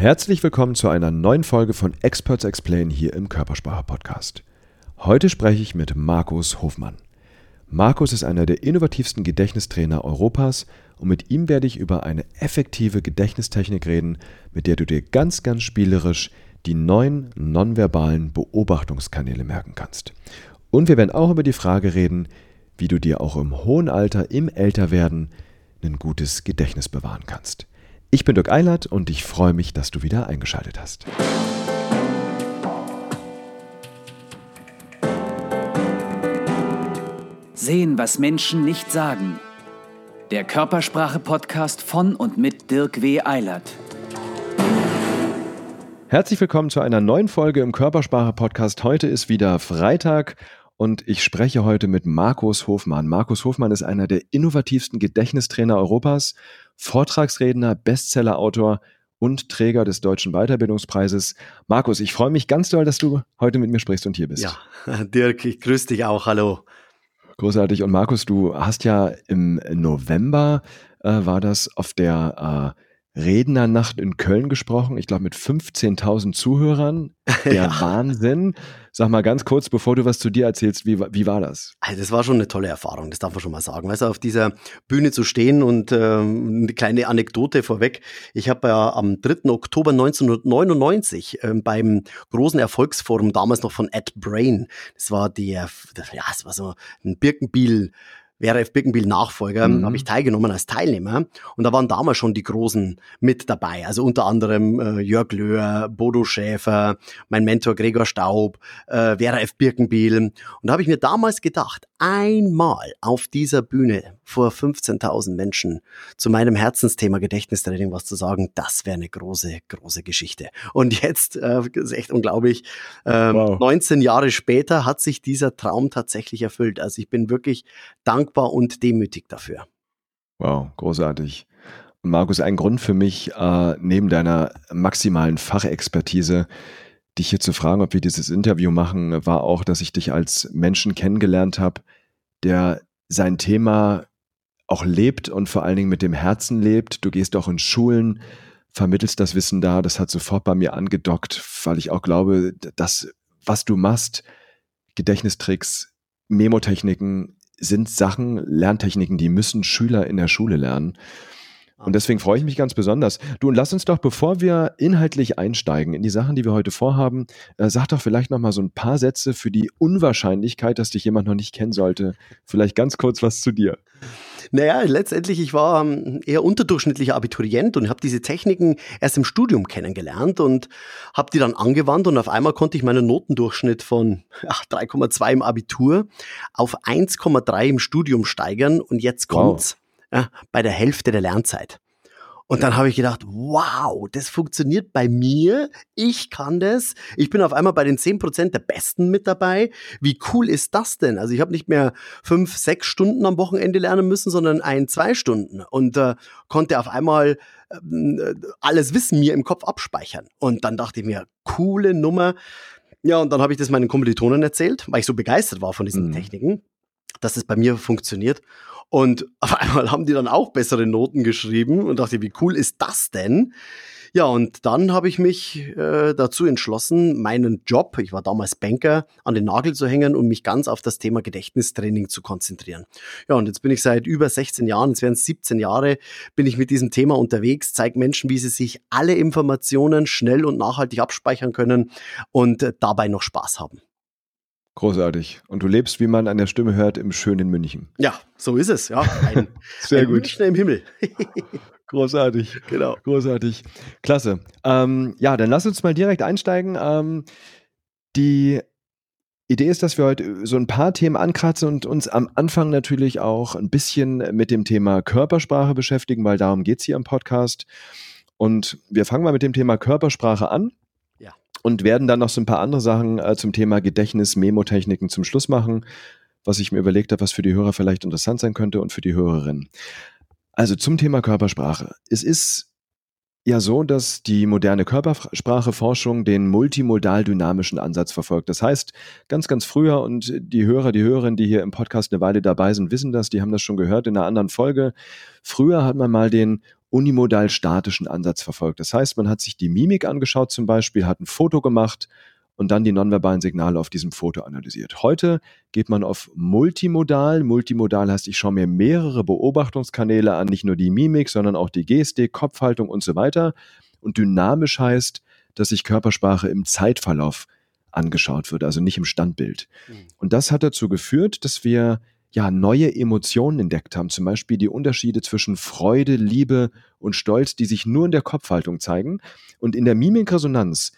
Herzlich willkommen zu einer neuen Folge von Experts Explain hier im Körpersprache Podcast. Heute spreche ich mit Markus Hofmann. Markus ist einer der innovativsten Gedächtnistrainer Europas und mit ihm werde ich über eine effektive Gedächtnistechnik reden, mit der du dir ganz, ganz spielerisch die neuen nonverbalen Beobachtungskanäle merken kannst. Und wir werden auch über die Frage reden, wie du dir auch im hohen Alter, im Älterwerden, ein gutes Gedächtnis bewahren kannst. Ich bin Dirk Eilert und ich freue mich, dass du wieder eingeschaltet hast. Sehen, was Menschen nicht sagen. Der Körpersprache-Podcast von und mit Dirk W. Eilert. Herzlich willkommen zu einer neuen Folge im Körpersprache-Podcast. Heute ist wieder Freitag und ich spreche heute mit Markus Hofmann. Markus Hofmann ist einer der innovativsten Gedächtnistrainer Europas, Vortragsredner, Bestsellerautor und Träger des Deutschen Weiterbildungspreises. Markus, ich freue mich ganz doll, dass du heute mit mir sprichst und hier bist. Ja, Dirk, ich grüße dich auch. Hallo. Großartig. Und Markus, du hast ja im November, äh, war das auf der äh, Rednernacht in Köln gesprochen, ich glaube mit 15.000 Zuhörern. Der ja. Wahnsinn. Sag mal ganz kurz, bevor du was zu dir erzählst, wie, wie war das? Also das war schon eine tolle Erfahrung, das darf man schon mal sagen. Weißt du, auf dieser Bühne zu stehen und ähm, eine kleine Anekdote vorweg. Ich habe ja am 3. Oktober 1999 ähm, beim großen Erfolgsforum, damals noch von Ed Brain, das war der, ja, das war so ein Birkenbiel WRF Birkenbiel Nachfolger, mhm. habe ich teilgenommen als Teilnehmer. Und da waren damals schon die Großen mit dabei. Also unter anderem äh, Jörg Löhr, Bodo Schäfer, mein Mentor Gregor Staub, äh, WRF Birkenbiel. Und da habe ich mir damals gedacht, einmal auf dieser Bühne vor 15.000 Menschen zu meinem Herzensthema Gedächtnistraining was zu sagen, das wäre eine große, große Geschichte. Und jetzt, äh, ist echt unglaublich, äh, wow. 19 Jahre später hat sich dieser Traum tatsächlich erfüllt. Also ich bin wirklich dankbar und demütig dafür. Wow, großartig. Markus, ein Grund für mich, äh, neben deiner maximalen Fachexpertise, dich hier zu fragen, ob wir dieses Interview machen, war auch, dass ich dich als Menschen kennengelernt habe, der sein Thema auch lebt und vor allen Dingen mit dem Herzen lebt. Du gehst auch in Schulen, vermittelst das Wissen da. Das hat sofort bei mir angedockt, weil ich auch glaube, dass was du machst, Gedächtnistricks, Memotechniken sind Sachen, Lerntechniken, die müssen Schüler in der Schule lernen. Und deswegen freue ich mich ganz besonders. Du, und lass uns doch, bevor wir inhaltlich einsteigen in die Sachen, die wir heute vorhaben, äh, sag doch vielleicht noch mal so ein paar Sätze für die Unwahrscheinlichkeit, dass dich jemand noch nicht kennen sollte. Vielleicht ganz kurz was zu dir. Naja, letztendlich, ich war ähm, eher unterdurchschnittlicher Abiturient und habe diese Techniken erst im Studium kennengelernt und habe die dann angewandt und auf einmal konnte ich meinen Notendurchschnitt von 3,2 im Abitur auf 1,3 im Studium steigern und jetzt kommt's. Wow ja, bei der Hälfte der Lernzeit. Und dann habe ich gedacht, wow, das funktioniert bei mir. Ich kann das. Ich bin auf einmal bei den 10% der Besten mit dabei. Wie cool ist das denn? Also ich habe nicht mehr fünf, sechs Stunden am Wochenende lernen müssen, sondern ein, zwei Stunden. Und äh, konnte auf einmal äh, alles Wissen mir im Kopf abspeichern. Und dann dachte ich mir, coole Nummer. Ja, und dann habe ich das meinen Kommilitonen erzählt, weil ich so begeistert war von diesen mhm. Techniken, dass es bei mir funktioniert. Und auf einmal haben die dann auch bessere Noten geschrieben und dachte, wie cool ist das denn? Ja, und dann habe ich mich äh, dazu entschlossen, meinen Job, ich war damals Banker, an den Nagel zu hängen und mich ganz auf das Thema Gedächtnistraining zu konzentrieren. Ja, und jetzt bin ich seit über 16 Jahren, jetzt werden es 17 Jahre, bin ich mit diesem Thema unterwegs, zeige Menschen, wie sie sich alle Informationen schnell und nachhaltig abspeichern können und äh, dabei noch Spaß haben. Großartig. Und du lebst, wie man an der Stimme hört, im schönen München. Ja, so ist es. Ja, ein, Sehr ein gut. München im Himmel. Großartig. Genau. Großartig. Klasse. Ähm, ja, dann lass uns mal direkt einsteigen. Ähm, die Idee ist, dass wir heute so ein paar Themen ankratzen und uns am Anfang natürlich auch ein bisschen mit dem Thema Körpersprache beschäftigen, weil darum geht es hier im Podcast. Und wir fangen mal mit dem Thema Körpersprache an und werden dann noch so ein paar andere Sachen äh, zum Thema Gedächtnis, Memotechniken zum Schluss machen, was ich mir überlegt habe, was für die Hörer vielleicht interessant sein könnte und für die Hörerinnen. Also zum Thema Körpersprache. Es ist ja so, dass die moderne Körperspracheforschung den multimodal dynamischen Ansatz verfolgt. Das heißt, ganz, ganz früher und die Hörer, die Hörerinnen, die hier im Podcast eine Weile dabei sind, wissen das, die haben das schon gehört in einer anderen Folge. Früher hat man mal den unimodal statischen Ansatz verfolgt. Das heißt, man hat sich die Mimik angeschaut zum Beispiel, hat ein Foto gemacht und dann die nonverbalen Signale auf diesem Foto analysiert. Heute geht man auf multimodal. Multimodal heißt, ich schaue mir mehrere Beobachtungskanäle an, nicht nur die Mimik, sondern auch die Gestik, Kopfhaltung und so weiter. Und dynamisch heißt, dass sich Körpersprache im Zeitverlauf angeschaut wird, also nicht im Standbild. Mhm. Und das hat dazu geführt, dass wir ja neue Emotionen entdeckt haben, zum Beispiel die Unterschiede zwischen Freude, Liebe und Stolz, die sich nur in der Kopfhaltung zeigen. Und in der Mimikresonanz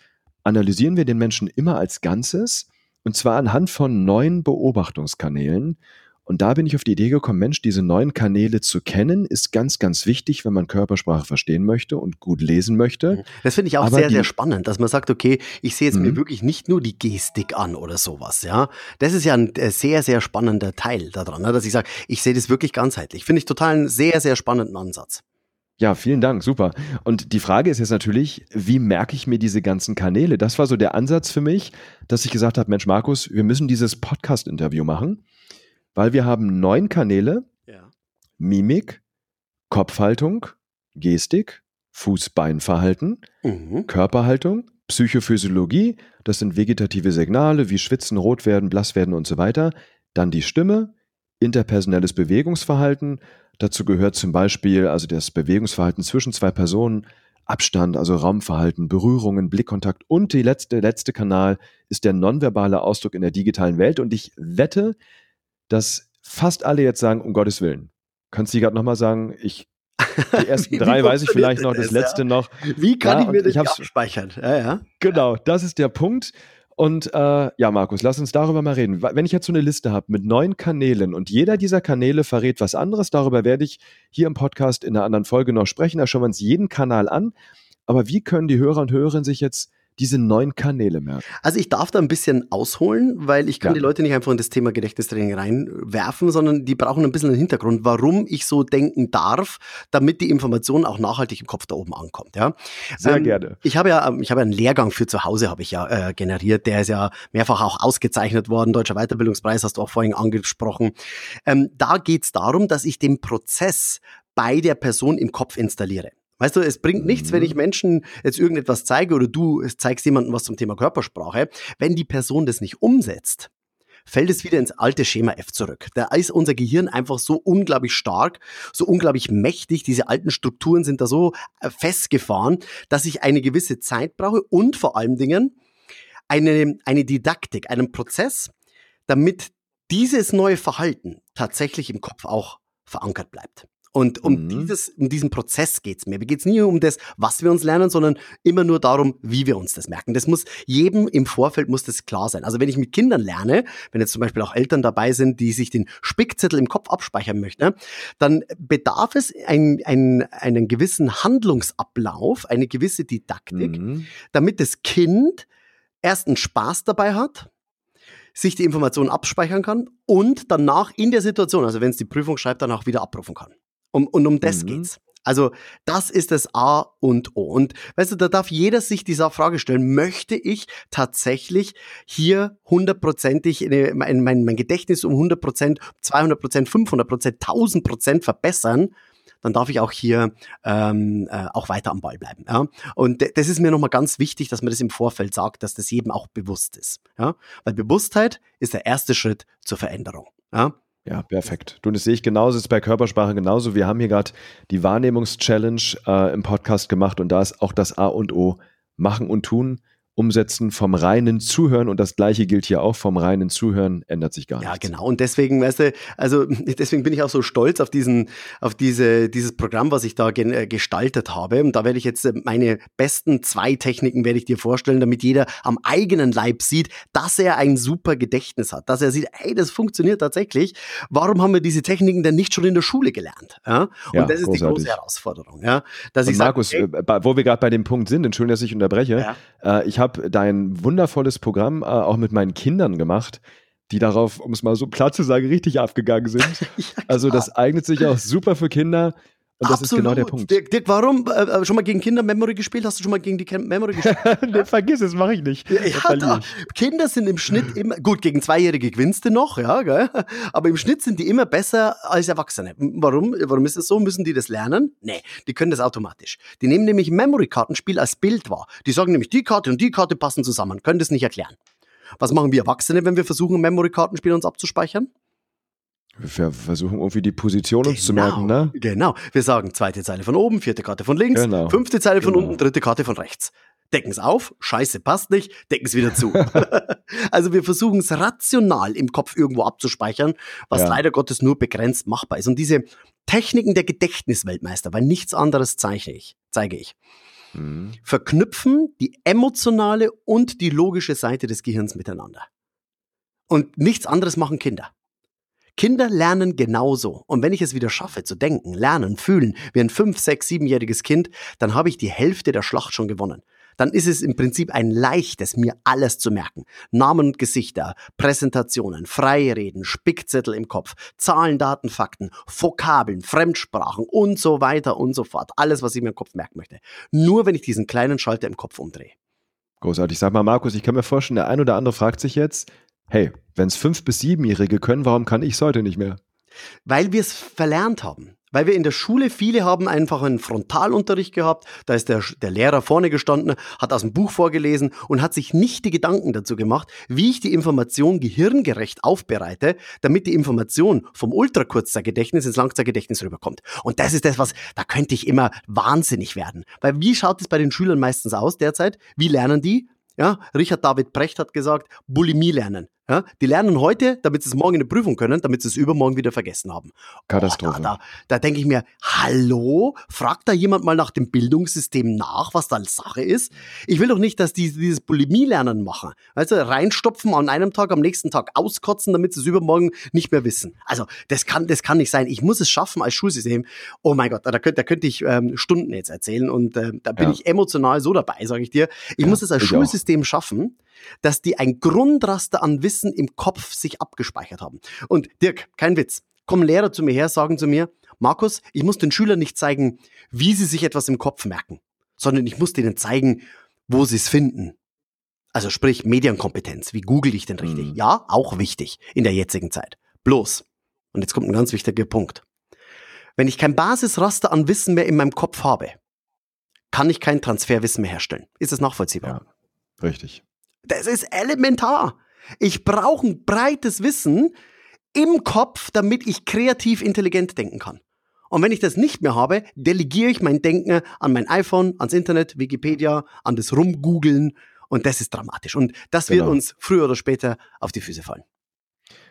analysieren wir den Menschen immer als Ganzes, und zwar anhand von neuen Beobachtungskanälen. Und da bin ich auf die Idee gekommen, Mensch, diese neuen Kanäle zu kennen, ist ganz, ganz wichtig, wenn man Körpersprache verstehen möchte und gut lesen möchte. Mhm. Das finde ich auch Aber sehr, sehr spannend, dass man sagt, okay, ich sehe jetzt mir mhm. wirklich nicht nur die Gestik an oder sowas, ja. Das ist ja ein äh, sehr, sehr spannender Teil daran, ne, dass ich sage, ich sehe das wirklich ganzheitlich. Finde ich total einen sehr, sehr spannenden Ansatz. Ja, vielen Dank, super. Und die Frage ist jetzt natürlich, wie merke ich mir diese ganzen Kanäle? Das war so der Ansatz für mich, dass ich gesagt habe, Mensch, Markus, wir müssen dieses Podcast-Interview machen weil wir haben neun Kanäle. Ja. Mimik, Kopfhaltung, Gestik, Fuß-Bein-Verhalten, mhm. Körperhaltung, Psychophysiologie, das sind vegetative Signale wie Schwitzen, Rot werden, Blass werden und so weiter. Dann die Stimme, interpersonelles Bewegungsverhalten. Dazu gehört zum Beispiel also das Bewegungsverhalten zwischen zwei Personen, Abstand, also Raumverhalten, Berührungen, Blickkontakt und die letzte, letzte Kanal ist der nonverbale Ausdruck in der digitalen Welt. Und ich wette, dass fast alle jetzt sagen, um Gottes Willen. Kannst du gerade nochmal sagen, ich die ersten drei weiß ich vielleicht noch, das, das letzte ja? noch. Wie kann ja, ich mir das abspeichern? Ja, ja. Genau, das ist der Punkt. Und äh, ja, Markus, lass uns darüber mal reden. Wenn ich jetzt so eine Liste habe mit neun Kanälen und jeder dieser Kanäle verrät was anderes, darüber werde ich hier im Podcast in einer anderen Folge noch sprechen. Da schauen wir uns jeden Kanal an. Aber wie können die Hörer und Hörerinnen sich jetzt diese neuen Kanäle merken? Also ich darf da ein bisschen ausholen, weil ich kann ja. die Leute nicht einfach in das Thema Gedächtnistraining reinwerfen, sondern die brauchen ein bisschen einen Hintergrund, warum ich so denken darf, damit die Information auch nachhaltig im Kopf da oben ankommt. Ja? Sehr ähm, gerne. Ich habe ja, ich habe einen Lehrgang für zu Hause habe ich ja äh, generiert, der ist ja mehrfach auch ausgezeichnet worden. Deutscher Weiterbildungspreis hast du auch vorhin angesprochen. Ähm, da geht es darum, dass ich den Prozess bei der Person im Kopf installiere. Weißt du, es bringt nichts, wenn ich mhm. Menschen jetzt irgendetwas zeige oder du zeigst jemandem was zum Thema Körpersprache. Wenn die Person das nicht umsetzt, fällt es wieder ins alte Schema F zurück. Da ist unser Gehirn einfach so unglaublich stark, so unglaublich mächtig. Diese alten Strukturen sind da so äh, festgefahren, dass ich eine gewisse Zeit brauche und vor allen Dingen eine, eine Didaktik, einen Prozess, damit dieses neue Verhalten tatsächlich im Kopf auch verankert bleibt. Und um, mhm. dieses, um diesen Prozess geht's mir. Mir geht's nie um das, was wir uns lernen, sondern immer nur darum, wie wir uns das merken. Das muss jedem im Vorfeld muss das klar sein. Also wenn ich mit Kindern lerne, wenn jetzt zum Beispiel auch Eltern dabei sind, die sich den Spickzettel im Kopf abspeichern möchten, dann bedarf es ein, ein, einen gewissen Handlungsablauf, eine gewisse Didaktik, mhm. damit das Kind erst einen Spaß dabei hat, sich die Informationen abspeichern kann und danach in der Situation, also wenn es die Prüfung schreibt, dann auch wieder abrufen kann. Um, und um das mhm. geht's. Also das ist das A und O. Und weißt du, da darf jeder sich dieser Frage stellen, möchte ich tatsächlich hier hundertprozentig mein, mein, mein Gedächtnis um 100 Prozent, 200 Prozent, 500 Prozent, 1000 Prozent verbessern? dann darf ich auch hier ähm, äh, auch weiter am Ball bleiben. Ja? Und das ist mir nochmal ganz wichtig, dass man das im Vorfeld sagt, dass das jedem auch bewusst ist. Ja? Weil Bewusstheit ist der erste Schritt zur Veränderung. Ja? Ja, perfekt. Du, das sehe ich genauso, ist bei Körpersprache genauso. Wir haben hier gerade die Wahrnehmungs-Challenge äh, im Podcast gemacht und da ist auch das A und O machen und tun. Umsetzen vom reinen Zuhören und das gleiche gilt hier auch, vom reinen Zuhören ändert sich gar nichts. Ja, genau. Und deswegen, weißt du, also deswegen bin ich auch so stolz auf diesen, auf diese, dieses Programm, was ich da äh, gestaltet habe. Und da werde ich jetzt äh, meine besten zwei Techniken werde ich dir vorstellen, damit jeder am eigenen Leib sieht, dass er ein super Gedächtnis hat, dass er sieht, hey, das funktioniert tatsächlich. Warum haben wir diese Techniken denn nicht schon in der Schule gelernt? Ja? Und ja, das ist großartig. die große Herausforderung. Ja? Dass und ich Markus, sag, hey, äh, wo wir gerade bei dem Punkt sind, Entschuldigung, dass ich unterbreche, ja. äh, ich habe dein wundervolles Programm äh, auch mit meinen Kindern gemacht, die darauf, um es mal so platt zu sagen, richtig abgegangen sind. ja, also das eignet sich auch super für Kinder. Und das Absolut. ist genau der Punkt. Dirk, Dirk warum äh, äh, schon mal gegen Kinder Memory gespielt? Hast du schon mal gegen die Memory gespielt? nee, vergiss es, mache ich nicht. Ja, da, Kinder sind im Schnitt immer, gut, gegen Zweijährige gewinnst du noch, ja, gell? aber im Schnitt sind die immer besser als Erwachsene. Warum? Warum ist das so? Müssen die das lernen? Nee, die können das automatisch. Die nehmen nämlich Memory-Kartenspiel als Bild wahr. Die sagen nämlich, die Karte und die Karte passen zusammen, können das nicht erklären. Was machen wir Erwachsene, wenn wir versuchen, Memory-Kartenspiel uns abzuspeichern? Wir versuchen irgendwie die Position uns zu merken, ne? Genau. Wir sagen zweite Zeile von oben, vierte Karte von links, genau. fünfte Zeile von genau. unten, dritte Karte von rechts. Decken es auf, scheiße, passt nicht, decken es wieder zu. also wir versuchen es rational im Kopf irgendwo abzuspeichern, was ja. leider Gottes nur begrenzt machbar ist. Und diese Techniken der Gedächtnisweltmeister, weil nichts anderes zeige ich, zeige ich. Mhm. Verknüpfen die emotionale und die logische Seite des Gehirns miteinander. Und nichts anderes machen Kinder. Kinder lernen genauso. Und wenn ich es wieder schaffe zu denken, lernen, fühlen, wie ein fünf, sechs, siebenjähriges Kind, dann habe ich die Hälfte der Schlacht schon gewonnen. Dann ist es im Prinzip ein leichtes, mir alles zu merken. Namen und Gesichter, Präsentationen, Freireden, Spickzettel im Kopf, Zahlen, Daten, Fakten, Vokabeln, Fremdsprachen und so weiter und so fort. Alles, was ich mir im Kopf merken möchte. Nur wenn ich diesen kleinen Schalter im Kopf umdrehe. Großartig. Sag mal, Markus, ich kann mir vorstellen, der ein oder andere fragt sich jetzt, hey, wenn es fünf- bis siebenjährige können, warum kann ich es heute nicht mehr? Weil wir es verlernt haben. Weil wir in der Schule, viele haben einfach einen Frontalunterricht gehabt, da ist der, der Lehrer vorne gestanden, hat aus dem Buch vorgelesen und hat sich nicht die Gedanken dazu gemacht, wie ich die Information gehirngerecht aufbereite, damit die Information vom Ultrakurzzeitgedächtnis ins Langzeitgedächtnis rüberkommt. Und das ist das, was, da könnte ich immer wahnsinnig werden. Weil wie schaut es bei den Schülern meistens aus derzeit? Wie lernen die? Ja, Richard David Brecht hat gesagt, Bulimie lernen. Ja, die lernen heute, damit sie es morgen in der Prüfung können, damit sie es übermorgen wieder vergessen haben. Katastrophe. Oh, da, da, da denke ich mir, hallo, fragt da jemand mal nach dem Bildungssystem nach, was da Sache ist? Ich will doch nicht, dass die dieses Bulimie-Lernen machen. Also reinstopfen an einem Tag, am nächsten Tag auskotzen, damit sie es übermorgen nicht mehr wissen. Also das kann, das kann nicht sein. Ich muss es schaffen als Schulsystem. Oh mein Gott, da könnte, da könnte ich ähm, Stunden jetzt erzählen und äh, da bin ja. ich emotional so dabei, sage ich dir. Ich ja, muss es als Schulsystem auch. schaffen, dass die ein Grundraster an Wissen im Kopf sich abgespeichert haben. Und Dirk, kein Witz, kommen Lehrer zu mir her, sagen zu mir, Markus, ich muss den Schülern nicht zeigen, wie sie sich etwas im Kopf merken, sondern ich muss denen zeigen, wo sie es finden. Also sprich Medienkompetenz, wie google ich denn richtig? Mhm. Ja, auch wichtig in der jetzigen Zeit. Bloß, und jetzt kommt ein ganz wichtiger Punkt. Wenn ich kein Basisraster an Wissen mehr in meinem Kopf habe, kann ich kein Transferwissen mehr herstellen. Ist das nachvollziehbar? Ja, richtig. Das ist elementar. Ich brauche ein breites Wissen im Kopf, damit ich kreativ intelligent denken kann. Und wenn ich das nicht mehr habe, delegiere ich mein Denken an mein iPhone, ans Internet, Wikipedia, an das Rumgoogeln. Und das ist dramatisch. Und das genau. wird uns früher oder später auf die Füße fallen.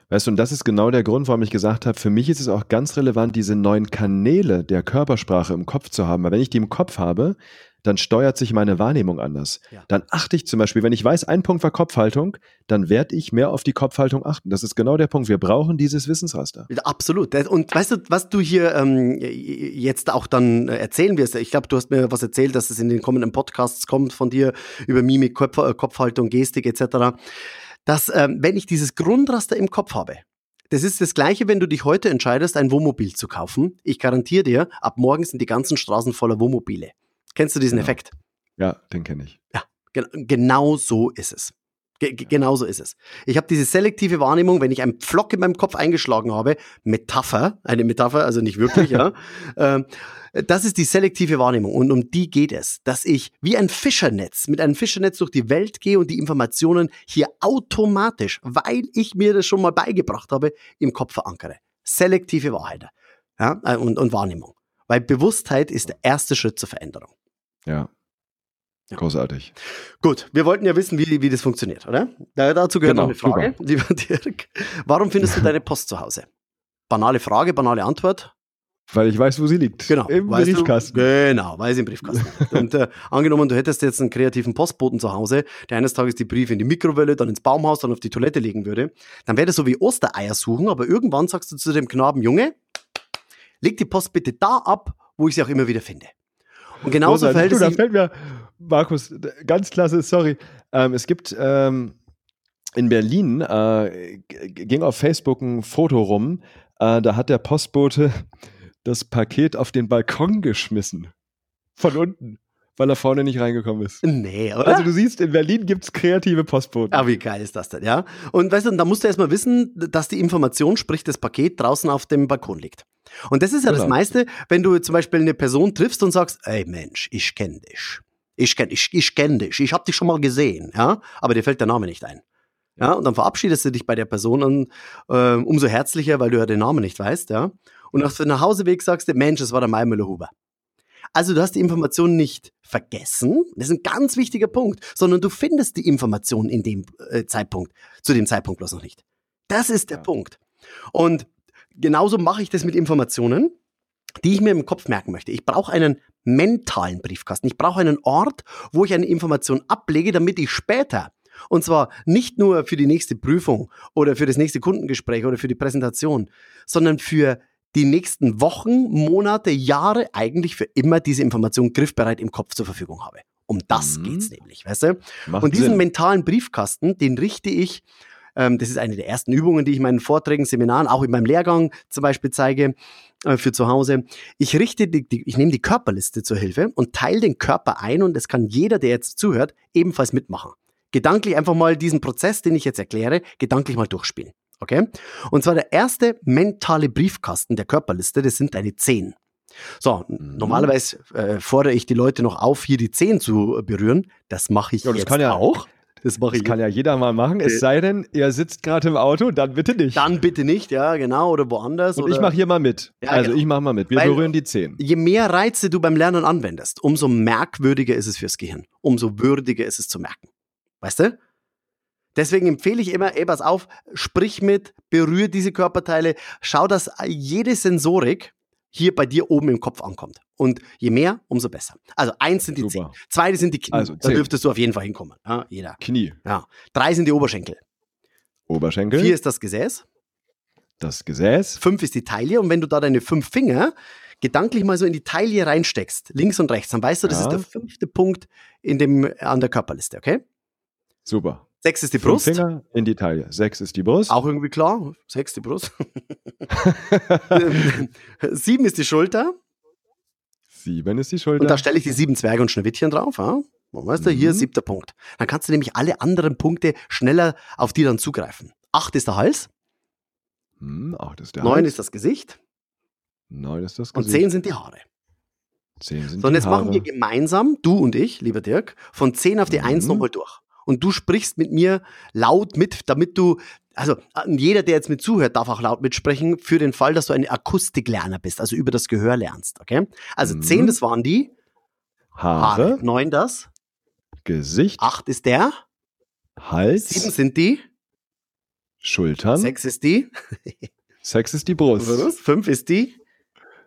Weißt du, und das ist genau der Grund, warum ich gesagt habe, für mich ist es auch ganz relevant, diese neuen Kanäle der Körpersprache im Kopf zu haben. Weil wenn ich die im Kopf habe, dann steuert sich meine Wahrnehmung anders. Ja. Dann achte ich zum Beispiel, wenn ich weiß, ein Punkt war Kopfhaltung, dann werde ich mehr auf die Kopfhaltung achten. Das ist genau der Punkt. Wir brauchen dieses Wissensraster. Absolut. Und weißt du, was du hier ähm, jetzt auch dann erzählen wirst? Ich glaube, du hast mir was erzählt, dass es in den kommenden Podcasts kommt von dir über Mimik, Kopf, äh, Kopfhaltung, Gestik etc. Dass, ähm, wenn ich dieses Grundraster im Kopf habe, das ist das Gleiche, wenn du dich heute entscheidest, ein Wohnmobil zu kaufen. Ich garantiere dir, ab morgen sind die ganzen Straßen voller Wohnmobile. Kennst du diesen genau. Effekt? Ja, den kenne ich. Ja, gen genau so ist es. Ge genau so ist es. Ich habe diese selektive Wahrnehmung, wenn ich einen Pflock in meinem Kopf eingeschlagen habe, Metapher, eine Metapher, also nicht wirklich, ja. Ähm, das ist die selektive Wahrnehmung und um die geht es, dass ich wie ein Fischernetz mit einem Fischernetz durch die Welt gehe und die Informationen hier automatisch, weil ich mir das schon mal beigebracht habe, im Kopf verankere. Selektive Wahrheit ja, äh, und, und Wahrnehmung. Weil Bewusstheit ist der erste Schritt zur Veränderung. Ja. Großartig. Gut, wir wollten ja wissen, wie, wie das funktioniert, oder? Da, dazu gehört genau, noch eine Frage, super. lieber Dirk. Warum findest du deine Post zu Hause? Banale Frage, banale Antwort. Weil ich weiß, wo sie liegt. Genau. Im Briefkasten. Du, genau, weil sie im Briefkasten liegt. Und äh, angenommen, du hättest jetzt einen kreativen Postboten zu Hause, der eines Tages die Briefe in die Mikrowelle, dann ins Baumhaus, dann auf die Toilette legen würde, dann wäre das so wie Ostereier suchen, aber irgendwann sagst du zu dem Knaben, Junge, leg die Post bitte da ab, wo ich sie auch immer wieder finde. Und genauso fällt es. Du, da fällt mir, Markus, ganz klasse, sorry. Ähm, es gibt ähm, in Berlin, äh, ging auf Facebook ein Foto rum, äh, da hat der Postbote das Paket auf den Balkon geschmissen. Von unten. Weil er vorne nicht reingekommen ist. Nee, oder? Also du siehst, in Berlin gibt es kreative Postboten. Ah, wie geil ist das denn, ja? Und weißt du, da musst du erstmal wissen, dass die Information, sprich das Paket, draußen auf dem Balkon liegt. Und das ist ja Genau. das meiste, wenn du zum Beispiel eine Person triffst und sagst, ey Mensch, ich kenn dich. Ich kenn, ich, ich kenn dich. Ich hab dich schon mal gesehen, ja? Aber dir fällt der Name nicht ein. Ja, und dann verabschiedest du dich bei der Person und, äh, umso herzlicher, weil du ja den Namen nicht weißt, ja. Und auf dem Nachhauseweg sagst du, Mensch, das war der Mai Müller-Huber. Also du hast die Information nicht vergessen, das ist ein ganz wichtiger Punkt, sondern du findest die Information in dem äh, Zeitpunkt, zu dem Zeitpunkt bloß noch nicht. Das ist der Ja. Punkt. Und genauso mache ich das mit Informationen, die ich mir im Kopf merken möchte. Ich brauche einen mentalen Briefkasten. Ich brauche einen Ort, wo ich eine Information ablege, damit ich später, und zwar nicht nur für die nächste Prüfung oder für das nächste Kundengespräch oder für die Präsentation, sondern für die nächsten Wochen, Monate, Jahre eigentlich für immer diese Information griffbereit im Kopf zur Verfügung habe. Um das Mhm. geht's nämlich, weißt du? Macht Und diesen Sinn. mentalen Briefkasten, den richte ich, ähm, das ist eine der ersten Übungen, die ich in meinen Vorträgen, Seminaren, auch in meinem Lehrgang zum Beispiel zeige, äh, für zu Hause. Ich richte, die, die, ich nehme die Körperliste zur Hilfe und teile den Körper ein und das kann jeder, der jetzt zuhört, ebenfalls mitmachen. Gedanklich einfach mal diesen Prozess, den ich jetzt erkläre, gedanklich mal durchspielen. Okay? Und zwar der erste mentale Briefkasten der Körperliste, das sind deine Zehen. So, Mhm. normalerweise äh, fordere ich die Leute noch auf, hier die Zehen zu berühren. Das mache ich Ja, das jetzt kann ja- auch. Das mache Das ich kann ja jeder mal machen, es sei denn, ihr sitzt gerade im Auto, dann bitte nicht. Dann bitte nicht, ja, genau, oder woanders. Und oder ich mache hier mal mit. Ja, also genau. ich mache mal mit. Wir Weil- berühren die Zehen. Je mehr Reize du beim Lernen anwendest, umso merkwürdiger ist es fürs Gehirn. Umso würdiger ist es zu merken. Weißt du? Deswegen empfehle ich immer, ey, pass auf, sprich mit, berühre diese Körperteile, schau, dass jede Sensorik hier bei dir oben im Kopf ankommt. Und je mehr, umso besser. Also eins sind die Super. Zehen, zwei sind die Knie. Also da dürftest du auf jeden Fall hinkommen. Ja, jeder. Knie, Ja. Drei sind die Oberschenkel. Oberschenkel, Vier ist das Gesäß. das Gesäß. Fünf ist die Taille und wenn du da deine fünf Finger gedanklich mal so in die Taille reinsteckst, links und rechts, dann weißt du, das Ja. ist der fünfte Punkt in dem, an der Körperliste, okay? Super. Sechs ist die Fünf Brust. Finger in die Taille. Sechs ist die Brust. Auch irgendwie klar. Sechs die Brust. Sieben ist die Schulter. Sieben ist die Schulter. Und da stelle ich die sieben Zwerge und Schneewittchen drauf. Ja? Und Weißt du, hier Mhm. siebter Punkt. Dann kannst du nämlich alle anderen Punkte schneller auf die dann zugreifen. Acht ist der Hals. hm, acht ist der Neun Hals. ist das Gesicht. Neun ist das Und Gesicht. zehn sind die Haare. Zehn sind So, und jetzt machen wir gemeinsam, du und ich, lieber Dirk, von 10 auf die Mhm. 1 nochmal durch. Und du sprichst mit mir laut mit, damit du, also äh, jeder, der jetzt mit zuhört, darf auch laut mitsprechen, für den Fall, dass du ein Akustiklerner bist, also über das Gehör lernst, okay? Also Mhm. 10, das waren die Haare. Haare, 9 das, Gesicht, 8 ist der, Hals, 7 sind die, Schultern. 6 ist die, Sechs ist die Brust. 5 ist die,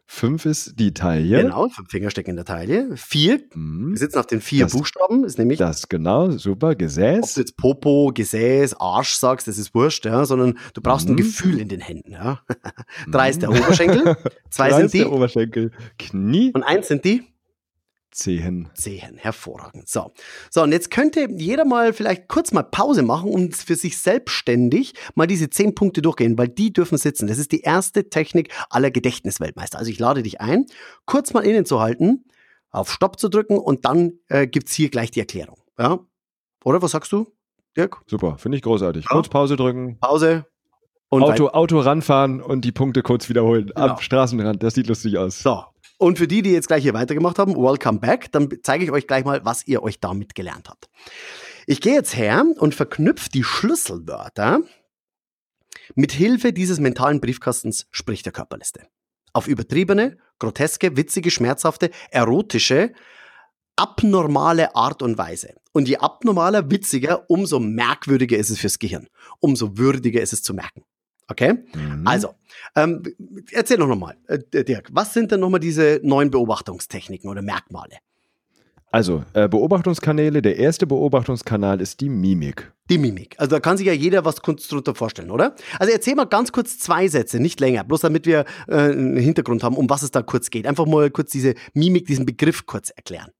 Fünf ist die Taille. genau, 5 Finger stecken in der Taille, 4, wir Mhm. sitzen auf den vier Das- Buchstaben, ist nämlich Das genau, super. ob Gesäß. du jetzt Popo, Gesäß, Arsch sagst, das ist wurscht, ja, sondern du brauchst ein Mhm. Gefühl in den Händen, ja. Drei ist der Mhm. Oberschenkel, zwei sind ist der die Oberschenkel. Knie, und eins sind die Zehen. Zehen. Hervorragend. So. So, und jetzt könnte jeder mal vielleicht kurz mal Pause machen und für sich selbstständig mal diese zehn Punkte durchgehen, weil die dürfen sitzen. Das ist die erste Technik aller Gedächtnisweltmeister. Also ich lade dich ein, kurz mal innezuhalten, auf Stopp zu drücken und dann äh, gibt's hier gleich die Erklärung. Ja? Oder was sagst du, Dirk? Super, finde ich großartig. Ja. Kurz Pause drücken, Pause. Und Auto, Auto ranfahren und die Punkte kurz wiederholen. Genau. Am Straßenrand, das sieht lustig aus. So. Und für die, die jetzt gleich hier weitergemacht haben, welcome back. Dann zeige ich euch gleich mal, was ihr euch damit gelernt habt. Ich gehe jetzt her und verknüpfe die Schlüsselwörter mit Hilfe dieses mentalen Briefkastens, sprich der Körperliste. Auf übertriebene, groteske, witzige, schmerzhafte, erotische, abnormale Art und Weise. Und je abnormaler, witziger, umso merkwürdiger ist es fürs Gehirn. Umso würdiger ist es zu merken. Okay? Mhm. Also, ähm, erzähl doch nochmal, äh, Dirk, was sind denn nochmal diese neuen Beobachtungstechniken oder Merkmale? Also, äh, Beobachtungskanäle. Der erste Beobachtungskanal ist die Mimik. Die Mimik. Also da kann sich ja jeder was kurz drunter vorstellen, oder? Also erzähl mal ganz kurz zwei Sätze, nicht länger, bloß damit wir äh, einen Hintergrund haben, um was es da kurz geht. Einfach mal kurz diese Mimik, diesen Begriff kurz erklären.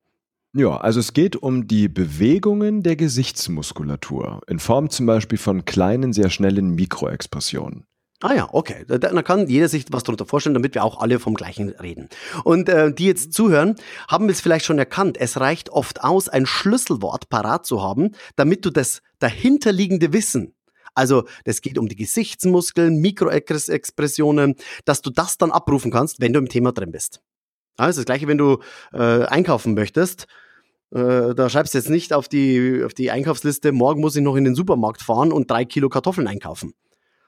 Ja, also es geht um die Bewegungen der Gesichtsmuskulatur in Form zum Beispiel von kleinen, sehr schnellen Mikroexpressionen. Ah ja, okay. Da, da kann jeder sich was darunter vorstellen, damit wir auch alle vom gleichen reden. Und äh, die jetzt zuhören, haben es vielleicht schon erkannt. Es reicht oft aus, ein Schlüsselwort parat zu haben, damit du das dahinterliegende Wissen, also das geht um die Gesichtsmuskeln, Mikroexpressionen, dass du das dann abrufen kannst, wenn du im Thema drin bist. Also das gleiche, wenn du äh, einkaufen möchtest. Äh, da schreibst du jetzt nicht auf die, auf die Einkaufsliste, morgen muss ich noch in den Supermarkt fahren und drei Kilo Kartoffeln einkaufen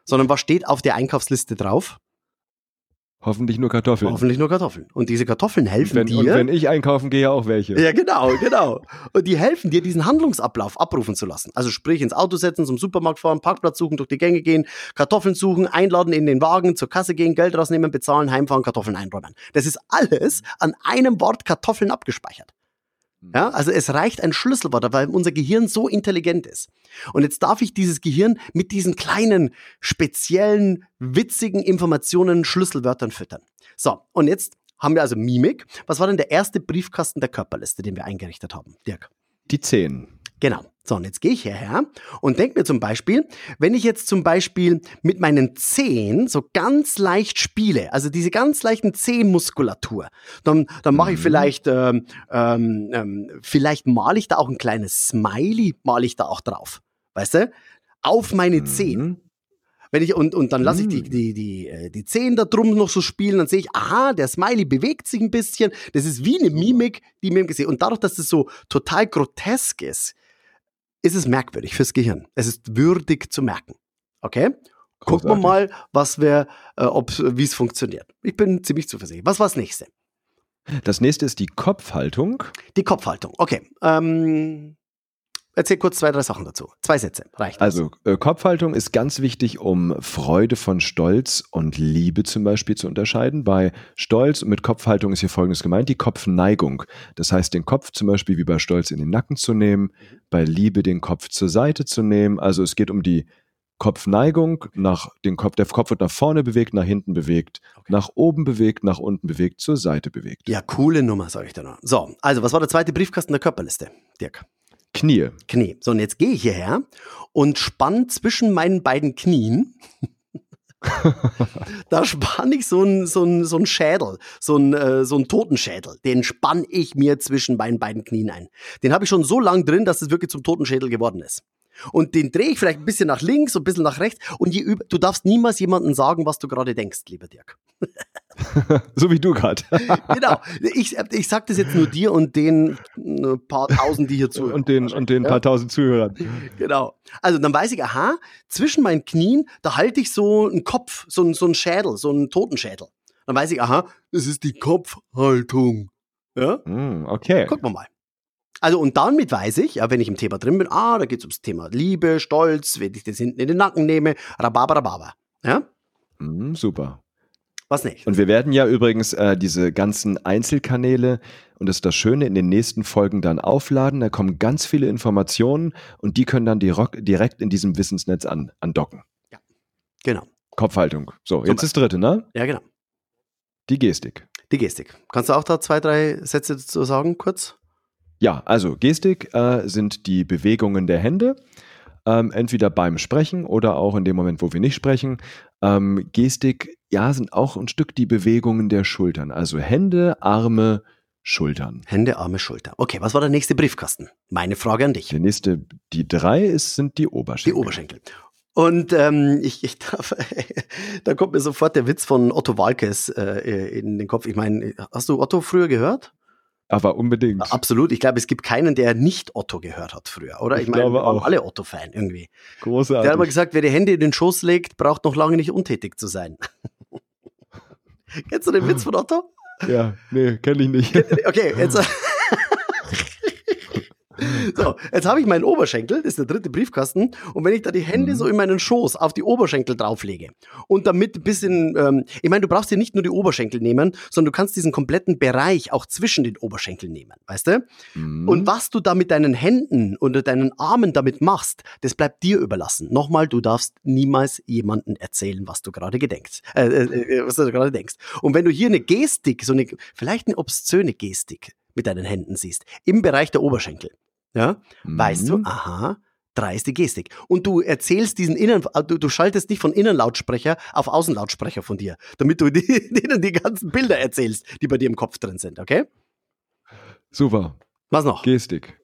sondern was steht auf der Einkaufsliste drauf? Hoffentlich nur Kartoffeln. Hoffentlich nur Kartoffeln. Und diese Kartoffeln helfen wenn, dir. Und wenn ich einkaufen gehe, auch welche. Ja, genau, genau. Und die helfen dir, diesen Handlungsablauf abrufen zu lassen. Also sprich, ins Auto setzen, zum Supermarkt fahren, Parkplatz suchen, durch die Gänge gehen, Kartoffeln suchen, einladen in den Wagen, zur Kasse gehen, Geld rausnehmen, bezahlen, heimfahren, Kartoffeln einräumen. Das ist alles an einem Wort Kartoffeln abgespeichert. Ja, also es reicht ein Schlüsselwort, weil unser Gehirn so intelligent ist. Und jetzt darf ich dieses Gehirn mit diesen kleinen, speziellen, witzigen Informationen, Schlüsselwörtern füttern. So, und jetzt haben wir also Mimik. Was war denn der erste Briefkasten der Körperliste, den wir eingerichtet haben, Dirk? Die zehn. Genau. So, und jetzt gehe ich hierher und denke mir zum Beispiel, wenn ich jetzt zum Beispiel mit meinen Zehen so ganz leicht spiele, also diese ganz leichten Zehmuskulatur, dann, dann mache ich mhm. vielleicht, ähm, ähm, ähm, vielleicht male ich da auch ein kleines Smiley, male ich da auch drauf. Weißt du? Auf meine mhm. Zehen. Wenn ich, und, und dann lasse ich die, mhm. die, die, äh, die Zehen da drum noch so spielen, dann sehe ich, aha, der Smiley bewegt sich ein bisschen. Das ist wie eine Mimik, die mir im Gesicht. Und dadurch, dass das so total grotesk ist, ist es merkwürdig fürs Gehirn. Es ist würdig zu merken. Okay? Gucken wir mal, was wir, äh, wie es funktioniert. Ich bin ziemlich zuversichtlich. Was war das nächste? Das nächste ist die Kopfhaltung. Die Kopfhaltung. Okay. Ähm, Erzähl kurz zwei, drei Sachen dazu. Zwei Sätze, reicht. Also äh, Kopfhaltung ist ganz wichtig, um Freude von Stolz und Liebe zum Beispiel zu unterscheiden. Bei Stolz und mit Kopfhaltung ist hier Folgendes gemeint, die Kopfneigung. Das heißt, den Kopf zum Beispiel wie bei Stolz in den Nacken zu nehmen, bei Liebe den Kopf zur Seite zu nehmen. Also es geht um die Kopfneigung, nach den Kopf, der Kopf wird nach vorne bewegt, nach hinten bewegt, okay. nach oben bewegt, nach unten bewegt, zur Seite bewegt. Ja, coole Nummer, sage ich da noch. So, also was war der zweite Briefkasten der Körperliste, Dirk? Knie. Knie. So, und jetzt gehe ich hierher und spann zwischen meinen beiden Knien. da spann ich so einen so so ein Schädel, so einen, äh, so einen Totenschädel. Den spann ich mir zwischen meinen beiden Knien ein. Den habe ich schon so lang drin, dass es wirklich zum Totenschädel geworden ist. Und den drehe ich vielleicht ein bisschen nach links und ein bisschen nach rechts. Und je, du darfst niemals jemandem sagen, was du gerade denkst, lieber Dirk. so wie du gerade. genau. Ich, ich sage das jetzt nur dir und den äh, paar tausend, die hier zuhören. Und den, und den ja? paar tausend Zuhörern. Genau. Also dann weiß ich, aha, zwischen meinen Knien, da halte ich so einen Kopf, so, so einen Schädel, so einen Totenschädel. Dann weiß ich, aha, das ist die Kopfhaltung. Ja? Mm, okay. Gucken wir mal. Also und damit weiß ich, ja, wenn ich im Thema drin bin, ah, da geht es ums Thema Liebe, Stolz, wenn ich das hinten in den Nacken nehme, rababa, Ja? Mm, super. Was nicht? Und wir werden ja übrigens äh, diese ganzen Einzelkanäle, und das ist das Schöne, in den nächsten Folgen dann aufladen. Da kommen ganz viele Informationen und die können dann direkt in diesem Wissensnetz an, andocken. Ja, genau. Kopfhaltung. So, jetzt das dritte, ne? Ja, genau. Die Gestik. Die Gestik. Kannst du auch da zwei, drei Sätze dazu sagen, kurz? Ja, also Gestik äh, sind die Bewegungen der Hände, ähm, entweder beim Sprechen oder auch in dem Moment, wo wir nicht sprechen. Ähm, Gestik, ja, sind auch ein Stück die Bewegungen der Schultern, also Hände, Arme, Schultern. Hände, Arme, Schulter. Okay, was war der nächste Briefkasten? Meine Frage an dich. Der nächste, die drei ist, sind die Oberschenkel. Die Oberschenkel. Und ähm, ich, ich darf, da kommt mir sofort der Witz von Otto Walkes äh, in den Kopf. Ich meine, hast du Otto früher gehört? Aber unbedingt. Absolut. Ich glaube, es gibt keinen, der nicht Otto gehört hat früher, oder? Ich, ich meine, wir waren alle Otto-Fan irgendwie. Großartig. Der hat aber gesagt, wer die Hände in den Schoß legt, braucht noch lange nicht untätig zu sein. Kennst du den Witz von Otto? Ja, nee, kenne ich nicht. Okay, jetzt. So, jetzt habe ich meinen Oberschenkel, das ist der dritte Briefkasten, und wenn ich da die Hände mhm. so in meinen Schoß auf die Oberschenkel drauflege und damit ein bisschen, ähm, ich meine, du brauchst dir nicht nur die Oberschenkel nehmen, sondern du kannst diesen kompletten Bereich auch zwischen den Oberschenkeln nehmen, weißt du? Mhm. Und was du da mit deinen Händen oder deinen Armen damit machst, das bleibt dir überlassen. Nochmal, du darfst niemals jemandem erzählen, was du gerade gedenkst, äh, äh, äh, was du gerade denkst. Und wenn du hier eine Gestik, so eine, vielleicht eine obszöne Gestik mit deinen Händen siehst, im Bereich der Oberschenkel, ja, mhm. weißt du, mhm. aha, Drei ist die Gestik. Und du erzählst diesen Innen, äh, du, du schaltest nicht von Innenlautsprecher auf Außenlautsprecher von dir, damit du die, denen die ganzen Bilder erzählst, die bei dir im Kopf drin sind, okay? Super. Was noch? Gestik.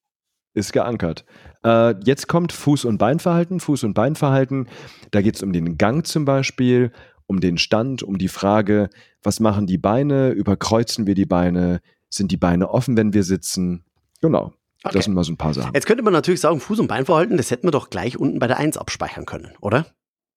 Ist geankert. Äh, jetzt kommt Fuß- und Beinverhalten. Fuß- und Beinverhalten. Da geht es um den Gang zum Beispiel, um den Stand, um die Frage, was machen die Beine? Überkreuzen wir die Beine? Sind die Beine offen, wenn wir sitzen? Genau. Okay. Das sind mal so ein paar Sachen. Jetzt könnte man natürlich sagen, Fuß- und Beinverhalten, das hätten wir doch gleich unten bei der 1 abspeichern können, oder?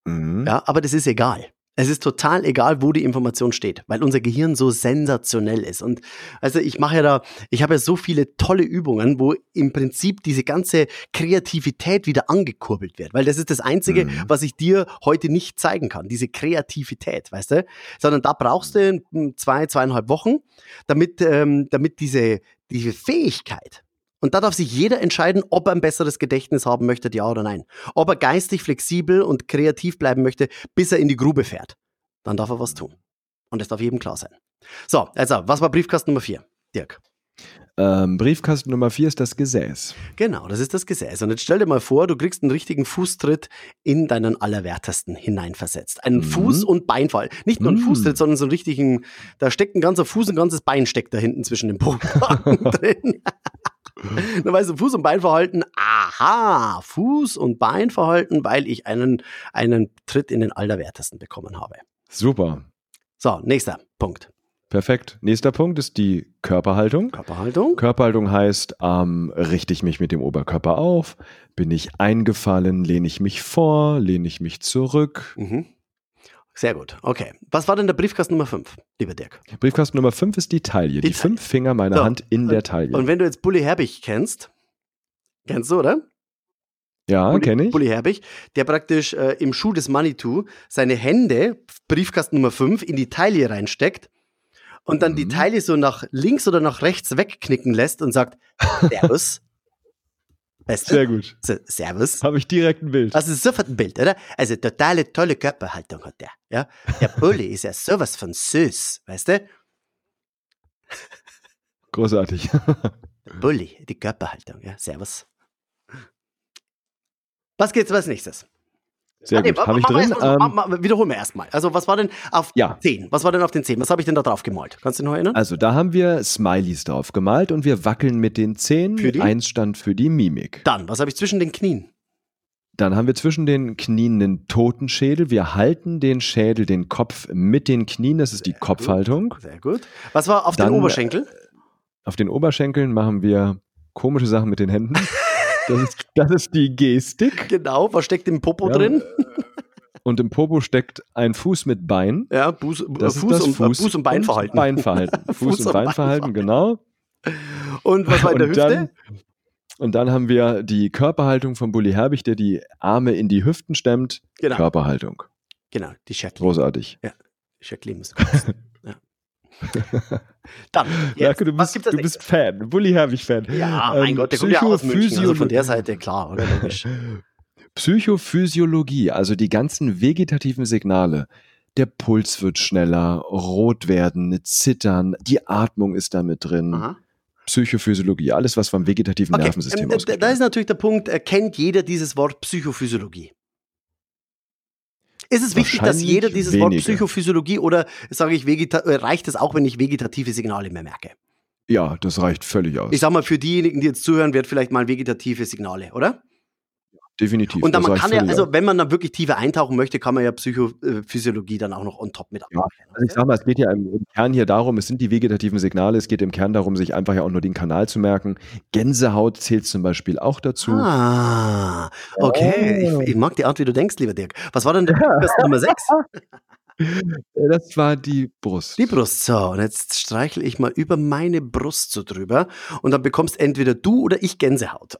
Mhm. Ja, aber das ist egal. Es ist total egal, wo die Information steht, weil unser Gehirn so sensationell ist. Und also ich mache ja da, ich habe ja so viele tolle Übungen, wo im Prinzip diese ganze Kreativität wieder angekurbelt wird. Weil das ist das Einzige, Mhm. was ich dir heute nicht zeigen kann, diese Kreativität, weißt du? Sondern da brauchst du hm, zwei, zweieinhalb Wochen, damit, ähm, damit diese, diese Fähigkeit, und da darf sich jeder entscheiden, ob er ein besseres Gedächtnis haben möchte, ja oder nein. Ob er geistig flexibel und kreativ bleiben möchte, bis er in die Grube fährt. Dann darf er was tun. Und das darf jedem klar sein. So, also, was war Briefkasten Nummer 4? Dirk. Ähm, Briefkasten Nummer 4 ist das Gesäß. Genau, das ist das Gesäß. Und jetzt stell dir mal vor, du kriegst einen richtigen Fußtritt in deinen Allerwertesten hineinversetzt. Einen Mhm. Fuß- und Beinfall. Nicht nur einen Mhm. Fußtritt, sondern so einen richtigen, da steckt ein ganzer Fuß, ein ganzes Bein steckt da hinten zwischen den Bodenhaken drin. Dann weißt du, Fuß- und Beinverhalten, aha, Fuß- und Beinverhalten, weil ich einen, einen Tritt in den Allerwertesten bekommen habe. Super. So, nächster Punkt. Perfekt. Nächster Punkt ist die Körperhaltung. Körperhaltung. Körperhaltung heißt, ähm, richte ich mich mit dem Oberkörper auf? Bin ich eingefallen? Lehne ich mich vor? Lehne ich mich zurück? Mhm. Sehr gut. Okay. Was war denn der Briefkasten Nummer 5, lieber Dirk? Briefkasten Nummer 5 ist die Taille. Die, Die fünf Finger meiner So, Hand in der Taille. Und wenn du jetzt Bully Herbig kennst, kennst du, oder? ja, kenne ich. Bully Herbig, der praktisch äh, im Schuh des Manitou seine Hände, Briefkasten Nummer 5, in die Taille reinsteckt und dann die Mhm. Taille so nach links oder nach rechts wegknicken lässt und sagt, Servus. Weißt du? Sehr gut. So, Servus. Habe ich direkt ein Bild. Also sofort ein Bild, oder? Also totale tolle Körperhaltung hat der. Ja? Der Bulli ist ja sowas von süß, weißt du? Großartig. Bulli, die Körperhaltung, ja. Servus. Was geht's als nächstes? Sehr nee, gut. Habe ich drin. mal so, Ähm, mal- wiederholen wir erstmal. Also, was war denn auf Ja. 10? Was war denn auf den 10? Was habe ich denn da drauf gemalt? Kannst du dich noch erinnern? also da haben wir Smileys drauf gemalt und wir wackeln mit den Zähnen. Für die? Eins stand für die Mimik. Dann, was habe ich zwischen den Knien? Dann haben wir zwischen den Knien einen Totenschädel. Wir halten den Schädel, den Kopf mit den Knien. Das ist die Kopfhaltung. Sehr gut. Was war auf Dann, den Oberschenkel? Auf den Oberschenkeln machen wir komische Sachen mit den Händen. Das ist, das ist die Gestik. Genau, was steckt im Popo Ja, drin? Und im Popo steckt ein Fuß mit Bein. Ja, Buß, äh, Das Fuß, ist das und, Fuß, Fuß und Beinverhalten. Beinverhalten. Fuß, Fuß und Beinverhalten, genau. Und was war in der Hüfte? Dann, und dann haben wir die Körperhaltung von Bully Herbig, der die Arme in die Hüften stemmt. genau, Körperhaltung. genau, die Jacqueline. Großartig. Jacqueline muss ja. Dann, jetzt, Danke, du bist, du bist Fan. Bully Herbig-Fan. Ja, mein Ähm, Gott, der kommt ja aus München, also von der Seite, klar, oder? Psychophysiologie, also die ganzen vegetativen Signale. Der Puls wird schneller, rot werden, zittern, die Atmung ist da mit drin. Aha. Psychophysiologie, alles, was vom vegetativen Okay, Nervensystem ähm, ausgeht. da ist natürlich der Punkt, äh, kennt jeder dieses Wort Psychophysiologie? Ist es wichtig, dass jeder dieses Wort wenige. Psychophysiologie oder sage ich, vegeta äh, reicht es auch, wenn ich vegetative Signale mehr merke? Ja, das reicht völlig aus. Ich sag mal, für diejenigen, die jetzt zuhören, wird vielleicht mal vegetative Signale, oder? Definitiv. Und dann man kann ja, also wenn man dann wirklich tiefer eintauchen möchte, kann man ja Psychophysiologie dann auch noch on top mit Ja, anwenden. Also ich sag mal, es geht ja im, Kern hier darum, es sind die vegetativen Signale, es geht im Kern darum, sich einfach ja auch nur den Kanal zu merken. Gänsehaut zählt zum Beispiel auch dazu. Ah, okay. Oh. Ich, ich mag die Art, wie du denkst, lieber Dirk. Was war denn der Podcast Nummer 6? Äh, Das war die Brust. Die Brust. So, und jetzt streichle ich mal über meine Brust so drüber und dann bekommst entweder du oder ich Gänsehaut.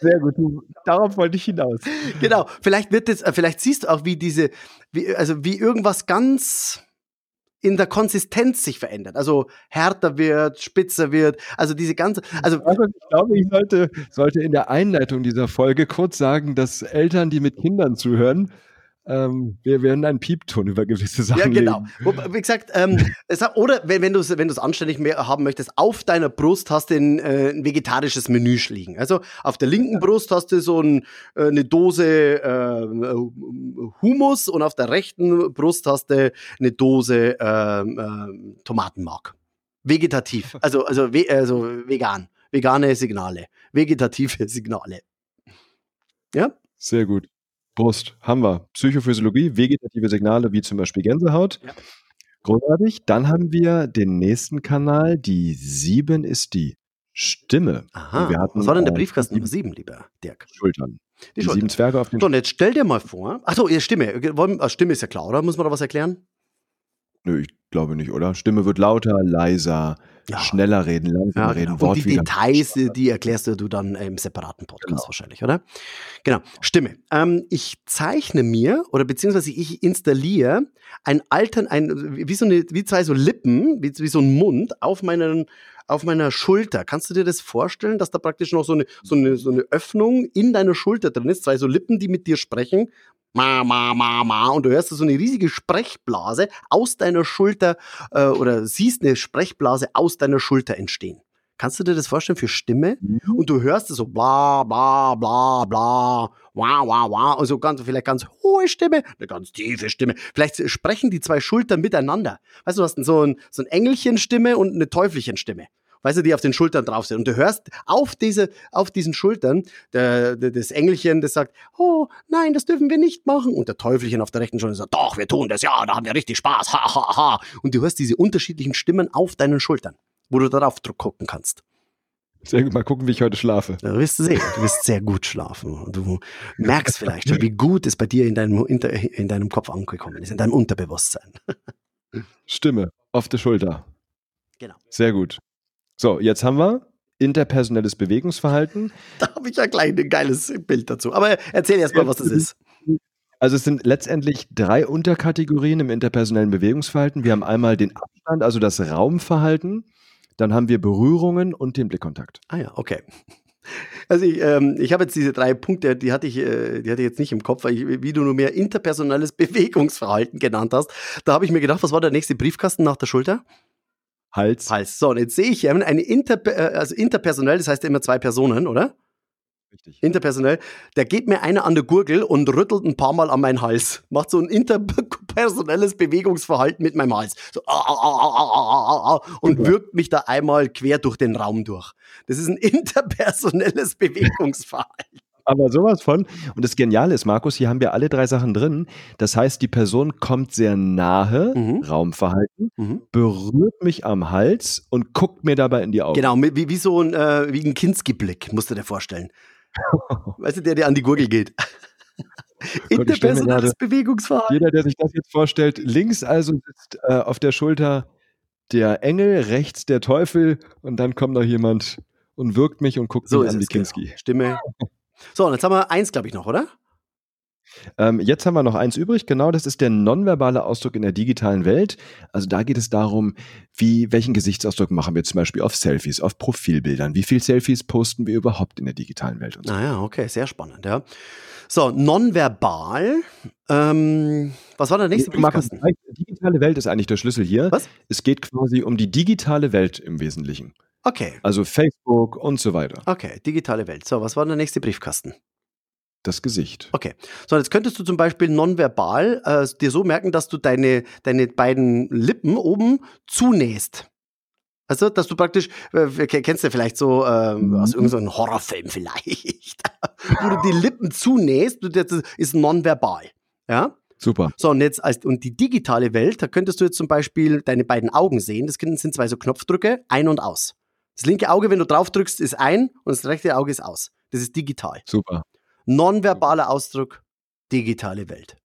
Sehr gut, du, darauf wollte ich hinaus. genau. Vielleicht wird es, äh, vielleicht siehst du auch, wie diese, wie, also wie irgendwas ganz in der Konsistenz sich verändert. Also härter wird, spitzer wird. Also diese ganze, also Markus, ich glaube, ich sollte, sollte in der Einleitung dieser Folge kurz sagen, dass Eltern, die mit Kindern zuhören, ähm, wir werden einen Piepton über gewisse Sachen Ja, genau. legen. Wie gesagt, ähm, hat, oder wenn, wenn du es wenn du's anständig mehr haben möchtest, auf deiner Brust hast du ein, äh, ein vegetarisches Menü liegen. Also auf der linken Brust hast du so ein, äh, eine Dose äh, Humus und auf der rechten Brust hast du eine Dose ähm, ähm, Tomatenmark. Vegetativ, also, also, ve also vegan. Vegane Signale. Vegetative Signale. Ja? Sehr gut. Brust, haben wir. Psychophysiologie, vegetative Signale wie zum Beispiel Gänsehaut. Ja. Großartig. Dann haben wir den nächsten Kanal. Die 7 ist die Stimme. Aha. Hatten, Was war denn der Briefkasten die Nummer 7, lieber Dirk? Schultern. Die, Schultern. sieben Zwerge auf den So, und jetzt stell dir mal vor. Achso, Stimme. Stimme ist ja klar, oder? Muss man da was erklären? Nö, ich glaube nicht, oder? Stimme wird lauter, leiser, Ja. schneller reden, langsamer Ja, reden, genau. Und die. Details, äh, die erklärst du dann im separaten Podcast Genau. wahrscheinlich, oder? Genau. Stimme. Ähm, ich zeichne mir oder beziehungsweise ich installiere ein Altern, ein, wie so eine, wie zwei so Lippen, wie, wie so ein Mund auf meinen, auf meiner Schulter. Kannst du dir das vorstellen, dass da praktisch noch so eine, so eine, so eine Öffnung in deiner Schulter drin ist? Zwei so Lippen, die mit dir sprechen. Ma, ma, ma, ma. Und du hörst so eine riesige Sprechblase aus deiner Schulter äh, oder siehst eine Sprechblase aus deiner Schulter entstehen. Kannst du dir das vorstellen für Stimme? Mhm. Und du hörst es so bla bla bla bla, wah wah wah, also ganz, vielleicht ganz hohe Stimme, eine ganz tiefe Stimme. Vielleicht sprechen die zwei Schultern miteinander. Weißt du, du hast so ein, so ein Engelchenstimme und eine Teufelchenstimme. Weißt du, die auf den Schultern drauf sind. Und du hörst auf, diese, auf diesen Schultern der, der, das Engelchen, das sagt, oh nein, das dürfen wir nicht machen. Und der Teufelchen auf der rechten Schulter sagt, doch, wir tun das, ja, da haben wir richtig Spaß, ha, ha, ha. Und du hörst diese unterschiedlichen Stimmen auf deinen Schultern, wo du darauf gucken kannst. Mal gucken, wie ich heute schlafe. Du wirst sehen, du wirst sehr gut schlafen. Und Du merkst vielleicht schon, wie gut es bei dir in deinem, in deinem Kopf angekommen ist, in deinem Unterbewusstsein. Stimme auf der Schulter. Genau. Sehr gut. So, jetzt haben wir interpersonelles Bewegungsverhalten. Da habe ich ja gleich ein geiles Bild dazu. Aber erzähl erst mal, was das ist. Also es sind letztendlich drei Unterkategorien im interpersonellen Bewegungsverhalten. Wir haben einmal den Abstand, also das Raumverhalten. Dann haben wir Berührungen und den Blickkontakt. Ah ja, okay. Also ich, ähm, ich habe jetzt diese drei Punkte, die hatte ich, äh, die hatte ich jetzt nicht im Kopf, weil ich, wie du nur mehr interpersonelles Bewegungsverhalten genannt hast. Da habe ich mir gedacht, was war der nächste Briefkasten nach der Schulter? Hals. Hals. So, und jetzt sehe ich hier eine Inter, äh, also interpersonell, das heißt immer zwei Personen, oder? Richtig. Interpersonell. Da geht mir einer an der Gurgel und rüttelt ein paar Mal an meinen Hals. Macht so ein interpersonelles Bewegungsverhalten mit meinem Hals. So, ah, ah, ah, und wirkt mich da einmal quer durch den Raum durch. Das ist ein interpersonelles Bewegungsverhalten. Aber sowas von. Und das Geniale ist, Markus, hier haben wir alle drei Sachen drin. Das heißt, die Person kommt sehr nahe, Mhm. Raumverhalten, Mhm. berührt mich am Hals und guckt mir dabei in die Augen. Genau, wie, wie so ein, äh, wie ein Kinski-Blick, musst du dir vorstellen. Weißt du, der dir an die Gurgel geht. gerade- Bewegungsverhalten. Jeder, der sich das jetzt vorstellt, links also sitzt äh, auf der Schulter der Engel, rechts der Teufel und dann kommt noch jemand und wirkt mich und guckt So mich an wie es. Genau. Kinski. Stimme. So, und jetzt haben wir eins, glaube ich, noch, oder? Ähm, jetzt haben wir noch eins übrig, genau, das ist der nonverbale Ausdruck in der digitalen Welt. Also da geht es darum, wie, welchen Gesichtsausdruck machen wir zum Beispiel auf Selfies, auf Profilbildern, wie viel Selfies posten wir überhaupt in der digitalen Welt und so. Ah ja, okay, sehr spannend, ja. So, nonverbal. Ähm, was war der nächste Briefkasten? die digitale Welt ist eigentlich der Schlüssel hier. Was? Es geht quasi um die digitale Welt im Wesentlichen. Okay, Also Facebook und so weiter. okay, digitale Welt. So, was war der nächste Briefkasten? Das Gesicht. Okay, so jetzt könntest du zum Beispiel nonverbal äh, dir so merken, dass du deine, deine beiden Lippen oben zunähst. Also, dass du praktisch, äh, ke- kennst du vielleicht so ähm, aus Mhm. irgendeinem Horrorfilm vielleicht, wo du die Lippen zunähst, das ist nonverbal. Ja? Super. So, und jetzt als, und die digitale Welt, da könntest du jetzt zum Beispiel deine beiden Augen sehen. Das sind zwei so Knopfdrücke, ein und aus. Das linke Auge, wenn du drauf drückst, ist ein und das rechte Auge ist aus. Das ist digital. Super. Nonverbaler Ausdruck, digitale Welt.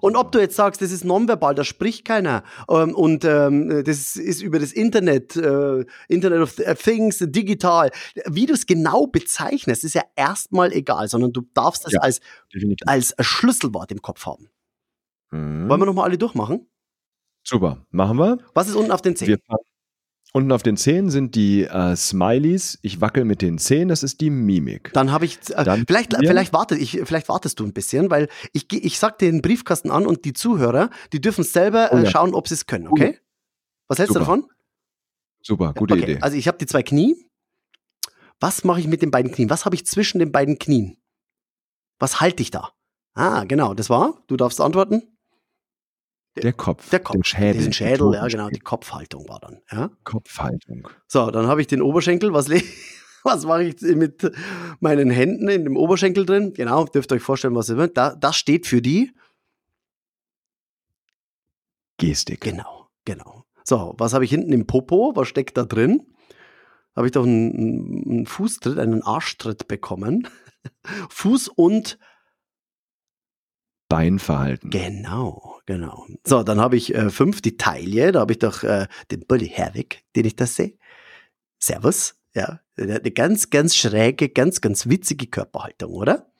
Und ob du jetzt sagst, das ist nonverbal, da spricht keiner ähm, und ähm, das ist über das Internet, äh, Internet of Things, digital, wie du es genau bezeichnest, ist ja erstmal egal, sondern du darfst das Ja. als, Definitiv. als Schlüsselwort im Kopf haben. Mhm. Wollen wir nochmal alle durchmachen? Super. Machen wir. Was ist unten auf den Zehen? Unten auf den Zähnen sind die äh, Smileys. Ich wackel mit den Zähnen, das ist die Mimik. Dann habe ich, äh, Dann vielleicht, vielleicht, warte, ich, vielleicht wartest du ein bisschen, weil ich, ich sag den Briefkasten an und die Zuhörer, die dürfen selber Oh äh, schauen, ob sie es können, okay? Was hältst du Super. davon? Super, gute okay, Idee. Also ich habe die zwei Knie. Was mache ich mit den beiden Knien? Was habe ich zwischen den beiden Knien? Was halte ich da? Ah, genau, das war. Du darfst antworten. Der Kopf. Der Kopf. Der Schädel. Diesen die Schädel, ja genau, die. Kopfhaltung war dann. Ja? Kopfhaltung. So, dann habe ich den Oberschenkel. Was, was mache ich mit meinen Händen in dem Oberschenkel drin? Genau, dürft ihr euch vorstellen, was ihr wollt. Da, das steht für die. Gestik. Genau, genau. So, was habe ich hinten im Popo? Was steckt da drin? Habe ich doch einen, einen Fußtritt, einen Arschtritt bekommen. Fuß und Beinverhalten. genau, genau. So, dann habe ich äh, fünf, die Taille. Da habe ich doch äh, den Bully Herwig, den ich da sehe. Servus. Ja, der hat eine ganz, ganz schräge, ganz, ganz witzige Körperhaltung, oder?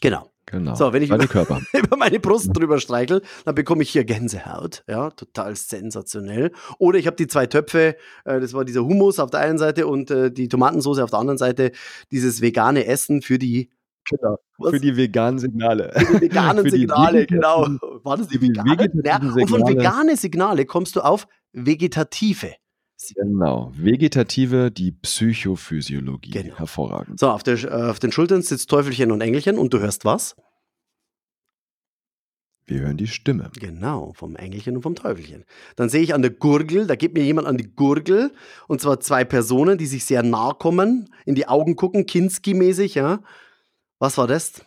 Genau. Genau. So, wenn ich über- über meine Brust drüber streichel, dann bekomme ich hier Gänsehaut. Ja, total sensationell. Oder ich habe die zwei Töpfe, äh, das war dieser Hummus auf der einen Seite und äh, die Tomatensauce auf der anderen Seite, dieses vegane Essen für die, Genau. Was? Für die veganen Signale. für die veganen Für die Signale, genau. War das die für die vegane? vegetativen Ja, und von vegane Signale kommst du auf vegetative. Genau. Vegetative, die Psychophysiologie. Genau. Hervorragend. So, auf, der, äh, auf den Schultern sitzt Teufelchen und Engelchen und du hörst was? Wir hören die Stimme. Genau, vom Engelchen und vom Teufelchen. Dann sehe ich an der Gurgel, da geht mir jemand an die Gurgel, und zwar zwei Personen, die sich sehr nah kommen, in die Augen gucken, Kinski-mäßig, ja. Was war das?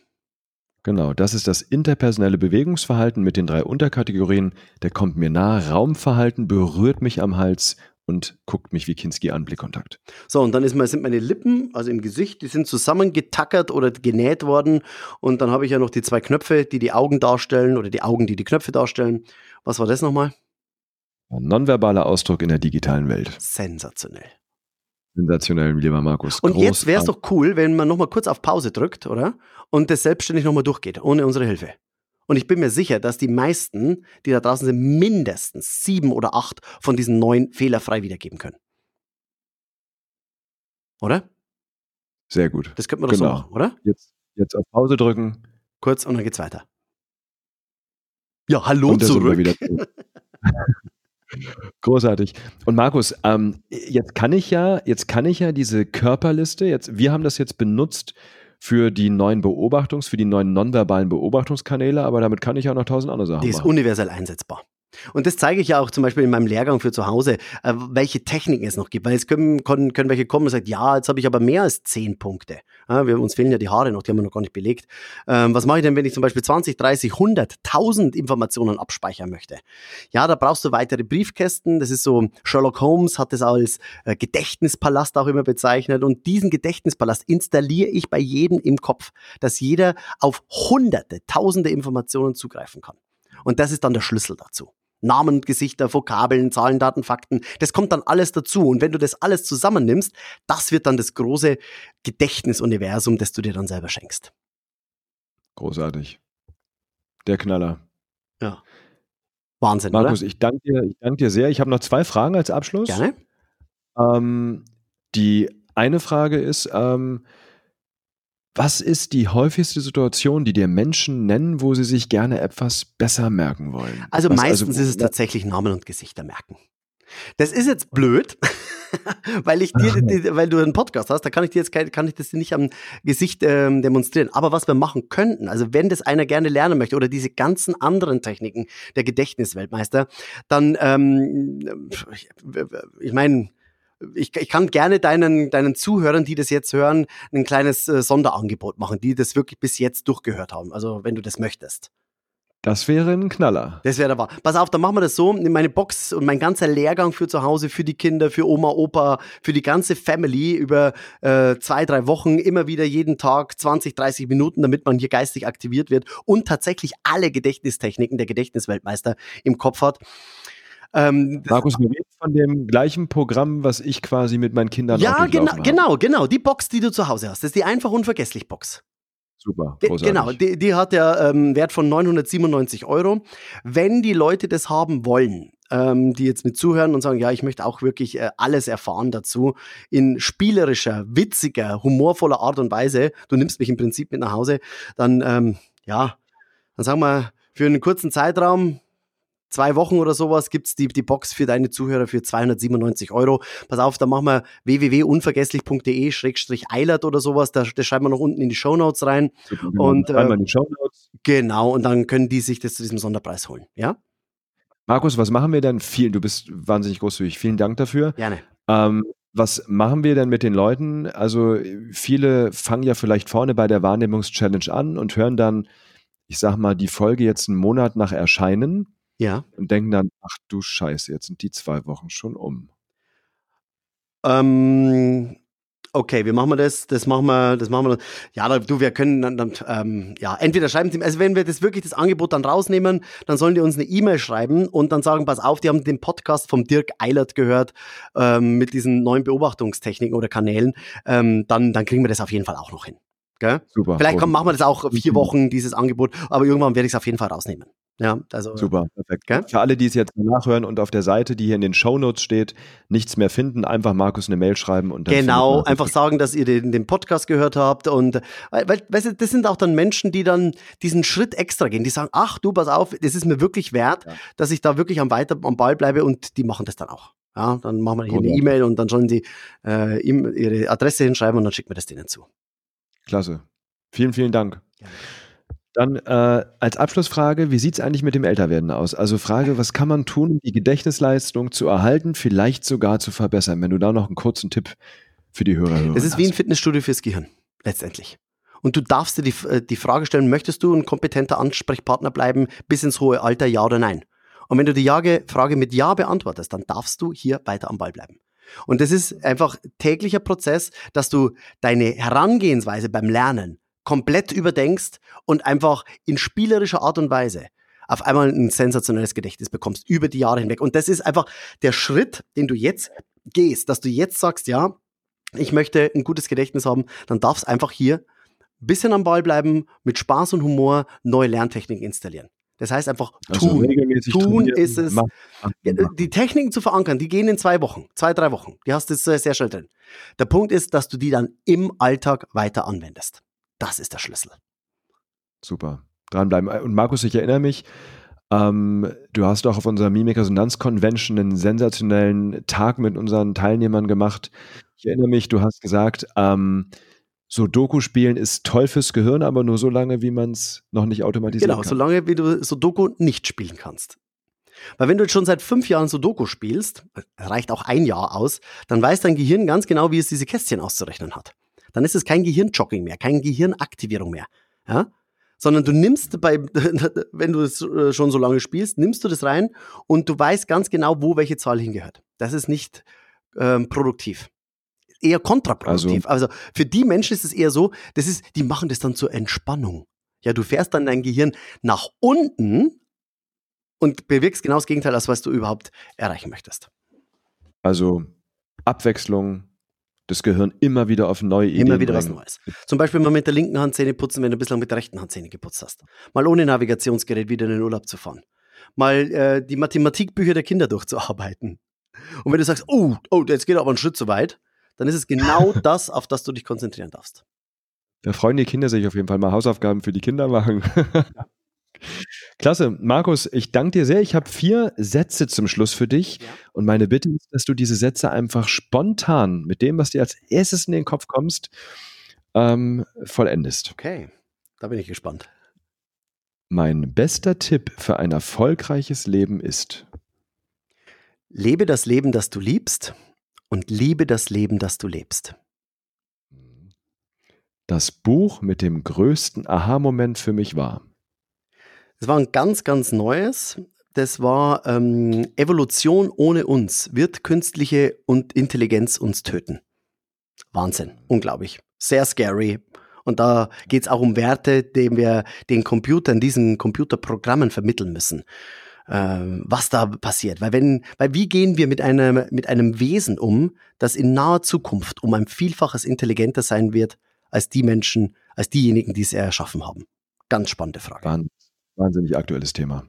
Genau, das ist das interpersonelle Bewegungsverhalten mit den drei Unterkategorien. Der kommt mir nah, Raumverhalten berührt mich am Hals und guckt mich wie Kinski an, Blickkontakt. So, und dann ist, sind meine Lippen, also im Gesicht, die sind zusammengetackert oder genäht worden. Und dann habe ich ja noch die zwei Knöpfe, die die Augen darstellen, oder die Augen, die die Knöpfe darstellen. Was war das nochmal? Ein nonverbaler Ausdruck in der digitalen Welt. Sensationell. Sensationell, lieber Markus. Und jetzt wäre es Großartig. doch cool, wenn man nochmal kurz auf Pause drückt, oder? Und das selbstständig nochmal durchgeht, ohne unsere Hilfe. Und ich bin mir sicher, dass die meisten, die da draußen sind, mindestens sieben oder acht von diesen neun fehlerfrei wiedergeben können. Oder? Sehr gut. Das könnte man doch so Genau. machen, oder? Jetzt, jetzt auf Pause drücken. Kurz und dann geht's weiter. Ja, hallo und da sind wir zurück. wieder zurück. Großartig. Und Markus, ähm, jetzt kann ich ja, jetzt kann ich ja diese Körperliste, jetzt, wir haben das jetzt benutzt für die neuen Beobachtungs-, für die neuen nonverbalen Beobachtungskanäle, aber damit kann ich auch noch tausend andere Sachen Die ist machen. universell einsetzbar. Und das zeige ich ja auch zum Beispiel in meinem Lehrgang für zu Hause, äh, welche Techniken es noch gibt. Weil es können, können, können welche kommen und sagen, ja, jetzt habe ich aber mehr als zehn Punkte. Ja, wir, uns fehlen ja die Haare noch, die haben wir noch gar nicht belegt. Ähm, was mache ich denn, wenn ich zum Beispiel 20, 30, 100, 1000 Informationen abspeichern möchte? Ja, da brauchst du weitere Briefkästen. Das ist so, Sherlock Holmes hat das als äh, Gedächtnispalast auch immer bezeichnet. Und diesen Gedächtnispalast installiere ich bei jedem im Kopf, dass jeder auf hunderte, tausende Informationen zugreifen kann. Und das ist dann der Schlüssel dazu. Namen, Gesichter, Vokabeln, Zahlen, Daten, Fakten, das kommt dann alles dazu. Und wenn du das alles zusammennimmst, das wird dann das große Gedächtnisuniversum, das du dir dann selber schenkst. Großartig. Der Knaller. Ja. Wahnsinn, Markus, oder? ich danke dir, ich danke dir sehr. Ich habe noch zwei Fragen als Abschluss. Gerne. Ähm, die eine Frage ist, ähm, was ist die häufigste Situation, die dir Menschen nennen, wo sie sich gerne etwas besser merken wollen? Also was, meistens ist es tatsächlich Namen und Gesichter merken. Das ist jetzt blöd, weil ich dir, die, weil du einen Podcast hast, da kann ich dir jetzt kann ich das nicht am Gesicht ähm, demonstrieren. Aber was wir machen könnten, also wenn das einer gerne lernen möchte oder diese ganzen anderen Techniken der Gedächtnisweltmeister, dann, ähm, ich, ich meine, ich, ich kann gerne deinen, deinen Zuhörern, die das jetzt hören, ein kleines äh, Sonderangebot machen, die das wirklich bis jetzt durchgehört haben. Also wenn du das möchtest. Das wäre ein Knaller. Das wäre der wahr. Pass auf, dann machen wir das so. Nimm meine Box und mein ganzer Lehrgang für zu Hause, für die Kinder, für Oma, Opa, für die ganze Family über äh, zwei, drei Wochen, immer wieder jeden Tag 20, 30 Minuten, damit man hier geistig aktiviert wird und tatsächlich alle Gedächtnistechniken der Gedächtnisweltmeister im Kopf hat. Ähm, Markus, wir reden von dem gleichen Programm, was ich quasi mit meinen Kindern ja, genau, genau, genau. Die Box, die du zu Hause hast, das ist die einfach unvergesslich Box. Super, großartig. Genau, die, die hat ja ähm, Wert von 997 Euro. Wenn die Leute das haben wollen, ähm, die jetzt mit zuhören und sagen, ja, ich möchte auch wirklich äh, alles erfahren dazu, in spielerischer, witziger, humorvoller Art und Weise, du nimmst mich im Prinzip mit nach Hause, dann, ähm, ja, dann sagen wir, für einen kurzen Zeitraum, zwei Wochen oder sowas gibt's die, die Box für deine Zuhörer für 297 Euro. Pass auf, da machen wir www.unvergesslich.de-eilert oder sowas. Da, das schreiben wir noch unten in die Show Notes rein. Und, äh, in die Shownotes. Genau, und dann können die sich das zu diesem Sonderpreis holen. Ja? Markus, was machen wir denn? Vielen, du bist wahnsinnig großzügig. Vielen Dank dafür. Gerne. Ähm, was machen wir denn mit den Leuten? Also viele fangen ja vielleicht vorne bei der Wahrnehmungs-Challenge an und hören dann, ich sag mal, die Folge jetzt einen Monat nach Erscheinen ja. Und denken dann, ach du Scheiße, jetzt sind die zwei Wochen schon um. Ähm, okay, wie machen wir das? Das machen wir, das machen wir. Ja, du, wir können dann, dann ähm, ja, entweder schreiben sie, also wenn wir das wirklich das Angebot dann rausnehmen, dann sollen die uns eine E-Mail schreiben und dann sagen, pass auf, die haben den Podcast vom Dirk Eilert gehört ähm, mit diesen neuen Beobachtungstechniken oder Kanälen. Ähm, dann, dann kriegen wir das auf jeden Fall auch noch hin. Gell? Super. Vielleicht komm, machen wir das auch vier Wochen, dieses Angebot, aber irgendwann werde ich es auf jeden Fall rausnehmen. Ja, also. Super, perfekt. Gell? Für alle, die es jetzt nachhören und auf der Seite, die hier in den Shownotes steht, nichts mehr finden, einfach Markus eine Mail schreiben und dann Genau, einfach sagen, dass ihr den, den Podcast gehört habt und, weil, weißt du, das sind auch dann Menschen, die dann diesen Schritt extra gehen, die sagen, ach du, pass auf, das ist mir wirklich wert, ja. dass ich da wirklich am weiter am Ball bleibe und die machen das dann auch. Ja, dann machen wir hier eine E-Mail und dann sollen die äh, ihre Adresse hinschreiben und dann schicken wir das denen zu. Klasse. Vielen, vielen Dank. Gerne. Dann äh, als Abschlussfrage, wie sieht es eigentlich mit dem Älterwerden aus? Also Frage, was kann man tun, um die Gedächtnisleistung zu erhalten, vielleicht sogar zu verbessern? Wenn du da noch einen kurzen Tipp für die Hörer hast. Es ist wie ein Fitnessstudio fürs Gehirn, letztendlich. Und du darfst dir die, äh, die Frage stellen, möchtest du ein kompetenter Ansprechpartner bleiben bis ins hohe Alter, ja oder nein? Und wenn du die Frage mit Ja beantwortest, dann darfst du hier weiter am Ball bleiben. Und das ist einfach täglicher Prozess, dass du deine Herangehensweise beim Lernen komplett überdenkst und einfach in spielerischer Art und Weise auf einmal ein sensationelles Gedächtnis bekommst über die Jahre hinweg. Und das ist einfach der Schritt, den du jetzt gehst, dass du jetzt sagst, ja, ich möchte ein gutes Gedächtnis haben, dann darfst einfach hier ein bisschen am Ball bleiben, mit Spaß und Humor neue Lerntechniken installieren. Das heißt einfach also tun. Also tun ist es. Mach, mach, mach. Die Techniken zu verankern, die gehen in zwei Wochen, zwei, drei Wochen. Die hast du sehr schnell drin. Der Punkt ist, dass du die dann im Alltag weiter anwendest. Das ist der Schlüssel. Super. Dranbleiben. Und Markus, ich erinnere mich, ähm, du hast auch auf unserer Mimik-Resonanz-Convention einen sensationellen Tag mit unseren Teilnehmern gemacht. Ich erinnere mich, du hast gesagt, ähm, Sudoku spielen ist toll fürs Gehirn, aber nur so lange, wie man es noch nicht automatisiert genau, kann. Genau, solange wie du Sudoku nicht spielen kannst. Weil wenn du jetzt schon seit fünf Jahren Sudoku spielst, reicht auch ein Jahr aus, dann weiß dein Gehirn ganz genau, wie es diese Kästchen auszurechnen hat dann ist es kein Gehirnjogging mehr, kein Gehirnaktivierung mehr. Ja? Sondern du nimmst bei, wenn du es äh, schon so lange spielst, nimmst du das rein und du weißt ganz genau, wo welche Zahl hingehört. Das ist nicht ähm, produktiv. Eher kontraproduktiv. Also, also für die Menschen ist es eher so, das ist, die machen das dann zur Entspannung. Ja, du fährst dann dein Gehirn nach unten und bewirkst genau das Gegenteil, als was du überhaupt erreichen möchtest. Also Abwechslung, das Gehirn immer wieder auf neue Ideen Immer wieder bringen. was Neues. Zum Beispiel mal mit der linken Hand Zähne putzen, wenn du bislang mit der rechten Hand Zähne geputzt hast. Mal ohne Navigationsgerät wieder in den Urlaub zu fahren. Mal äh, die Mathematikbücher der Kinder durchzuarbeiten. Und wenn du sagst, oh, oh, jetzt geht aber einen Schritt zu weit, dann ist es genau das, auf das du dich konzentrieren darfst. Da freuen die Kinder sich auf jeden Fall mal Hausaufgaben für die Kinder machen. Ja. Klasse. Markus, ich danke dir sehr. Ich habe vier Sätze zum Schluss für dich. Ja. Und meine Bitte ist, dass du diese Sätze einfach spontan mit dem, was dir als erstes in den Kopf kommst, ähm, vollendest. Okay, da bin ich gespannt. Mein bester Tipp für ein erfolgreiches Leben ist: Lebe das Leben, das du liebst und liebe das Leben, das du lebst. Das Buch mit dem größten Aha-Moment für mich war. Das war ein ganz, ganz neues. Das war ähm, Evolution ohne uns wird künstliche und Intelligenz uns töten. Wahnsinn, unglaublich, sehr scary. Und da geht es auch um Werte, die wir den Computern, diesen Computerprogrammen vermitteln müssen. Ähm, was da passiert. Weil wenn, weil wie gehen wir mit einem, mit einem Wesen um, das in naher Zukunft um ein Vielfaches intelligenter sein wird als die Menschen, als diejenigen, die es erschaffen haben? Ganz spannende Frage. Wahnsinnig aktuelles Thema.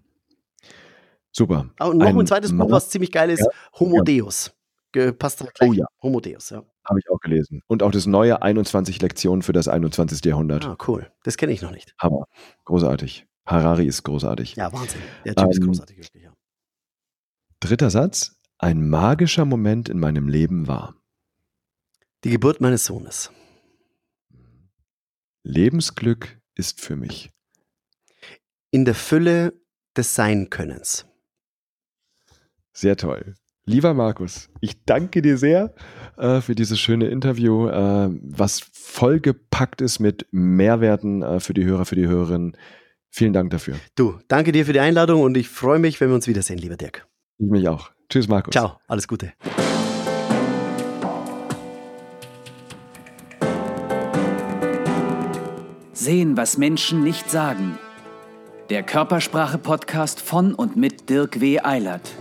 Super. Ah, und noch ein, ein zweites Buch, was ziemlich geil ist, ja, Homo ja. Deus. Passt da gleich. Oh ja. Homo Deus, ja. Habe ich auch gelesen. Und auch das neue 21 Lektionen für das 21. Jahrhundert. Ah, cool. Das kenne ich noch nicht. Hammer. Großartig. Harari ist großartig. Ja, Wahnsinn. Der Typ ähm, ist großartig, wirklich, ja. Dritter Satz. Ein magischer Moment in meinem Leben war. Die Geburt meines Sohnes. Lebensglück ist für mich. In der Fülle des Seinkönnens. Sehr toll. Lieber Markus, ich danke dir sehr äh, für dieses schöne Interview, äh, was vollgepackt ist mit Mehrwerten äh, für die Hörer, für die Hörerinnen. Vielen Dank dafür. Du, danke dir für die Einladung und ich freue mich, wenn wir uns wiedersehen, lieber Dirk. Ich mich auch. Tschüss, Markus. Ciao, alles Gute. Sehen, was Menschen nicht sagen. Der Körpersprache-Podcast von und mit Dirk W. Eilert.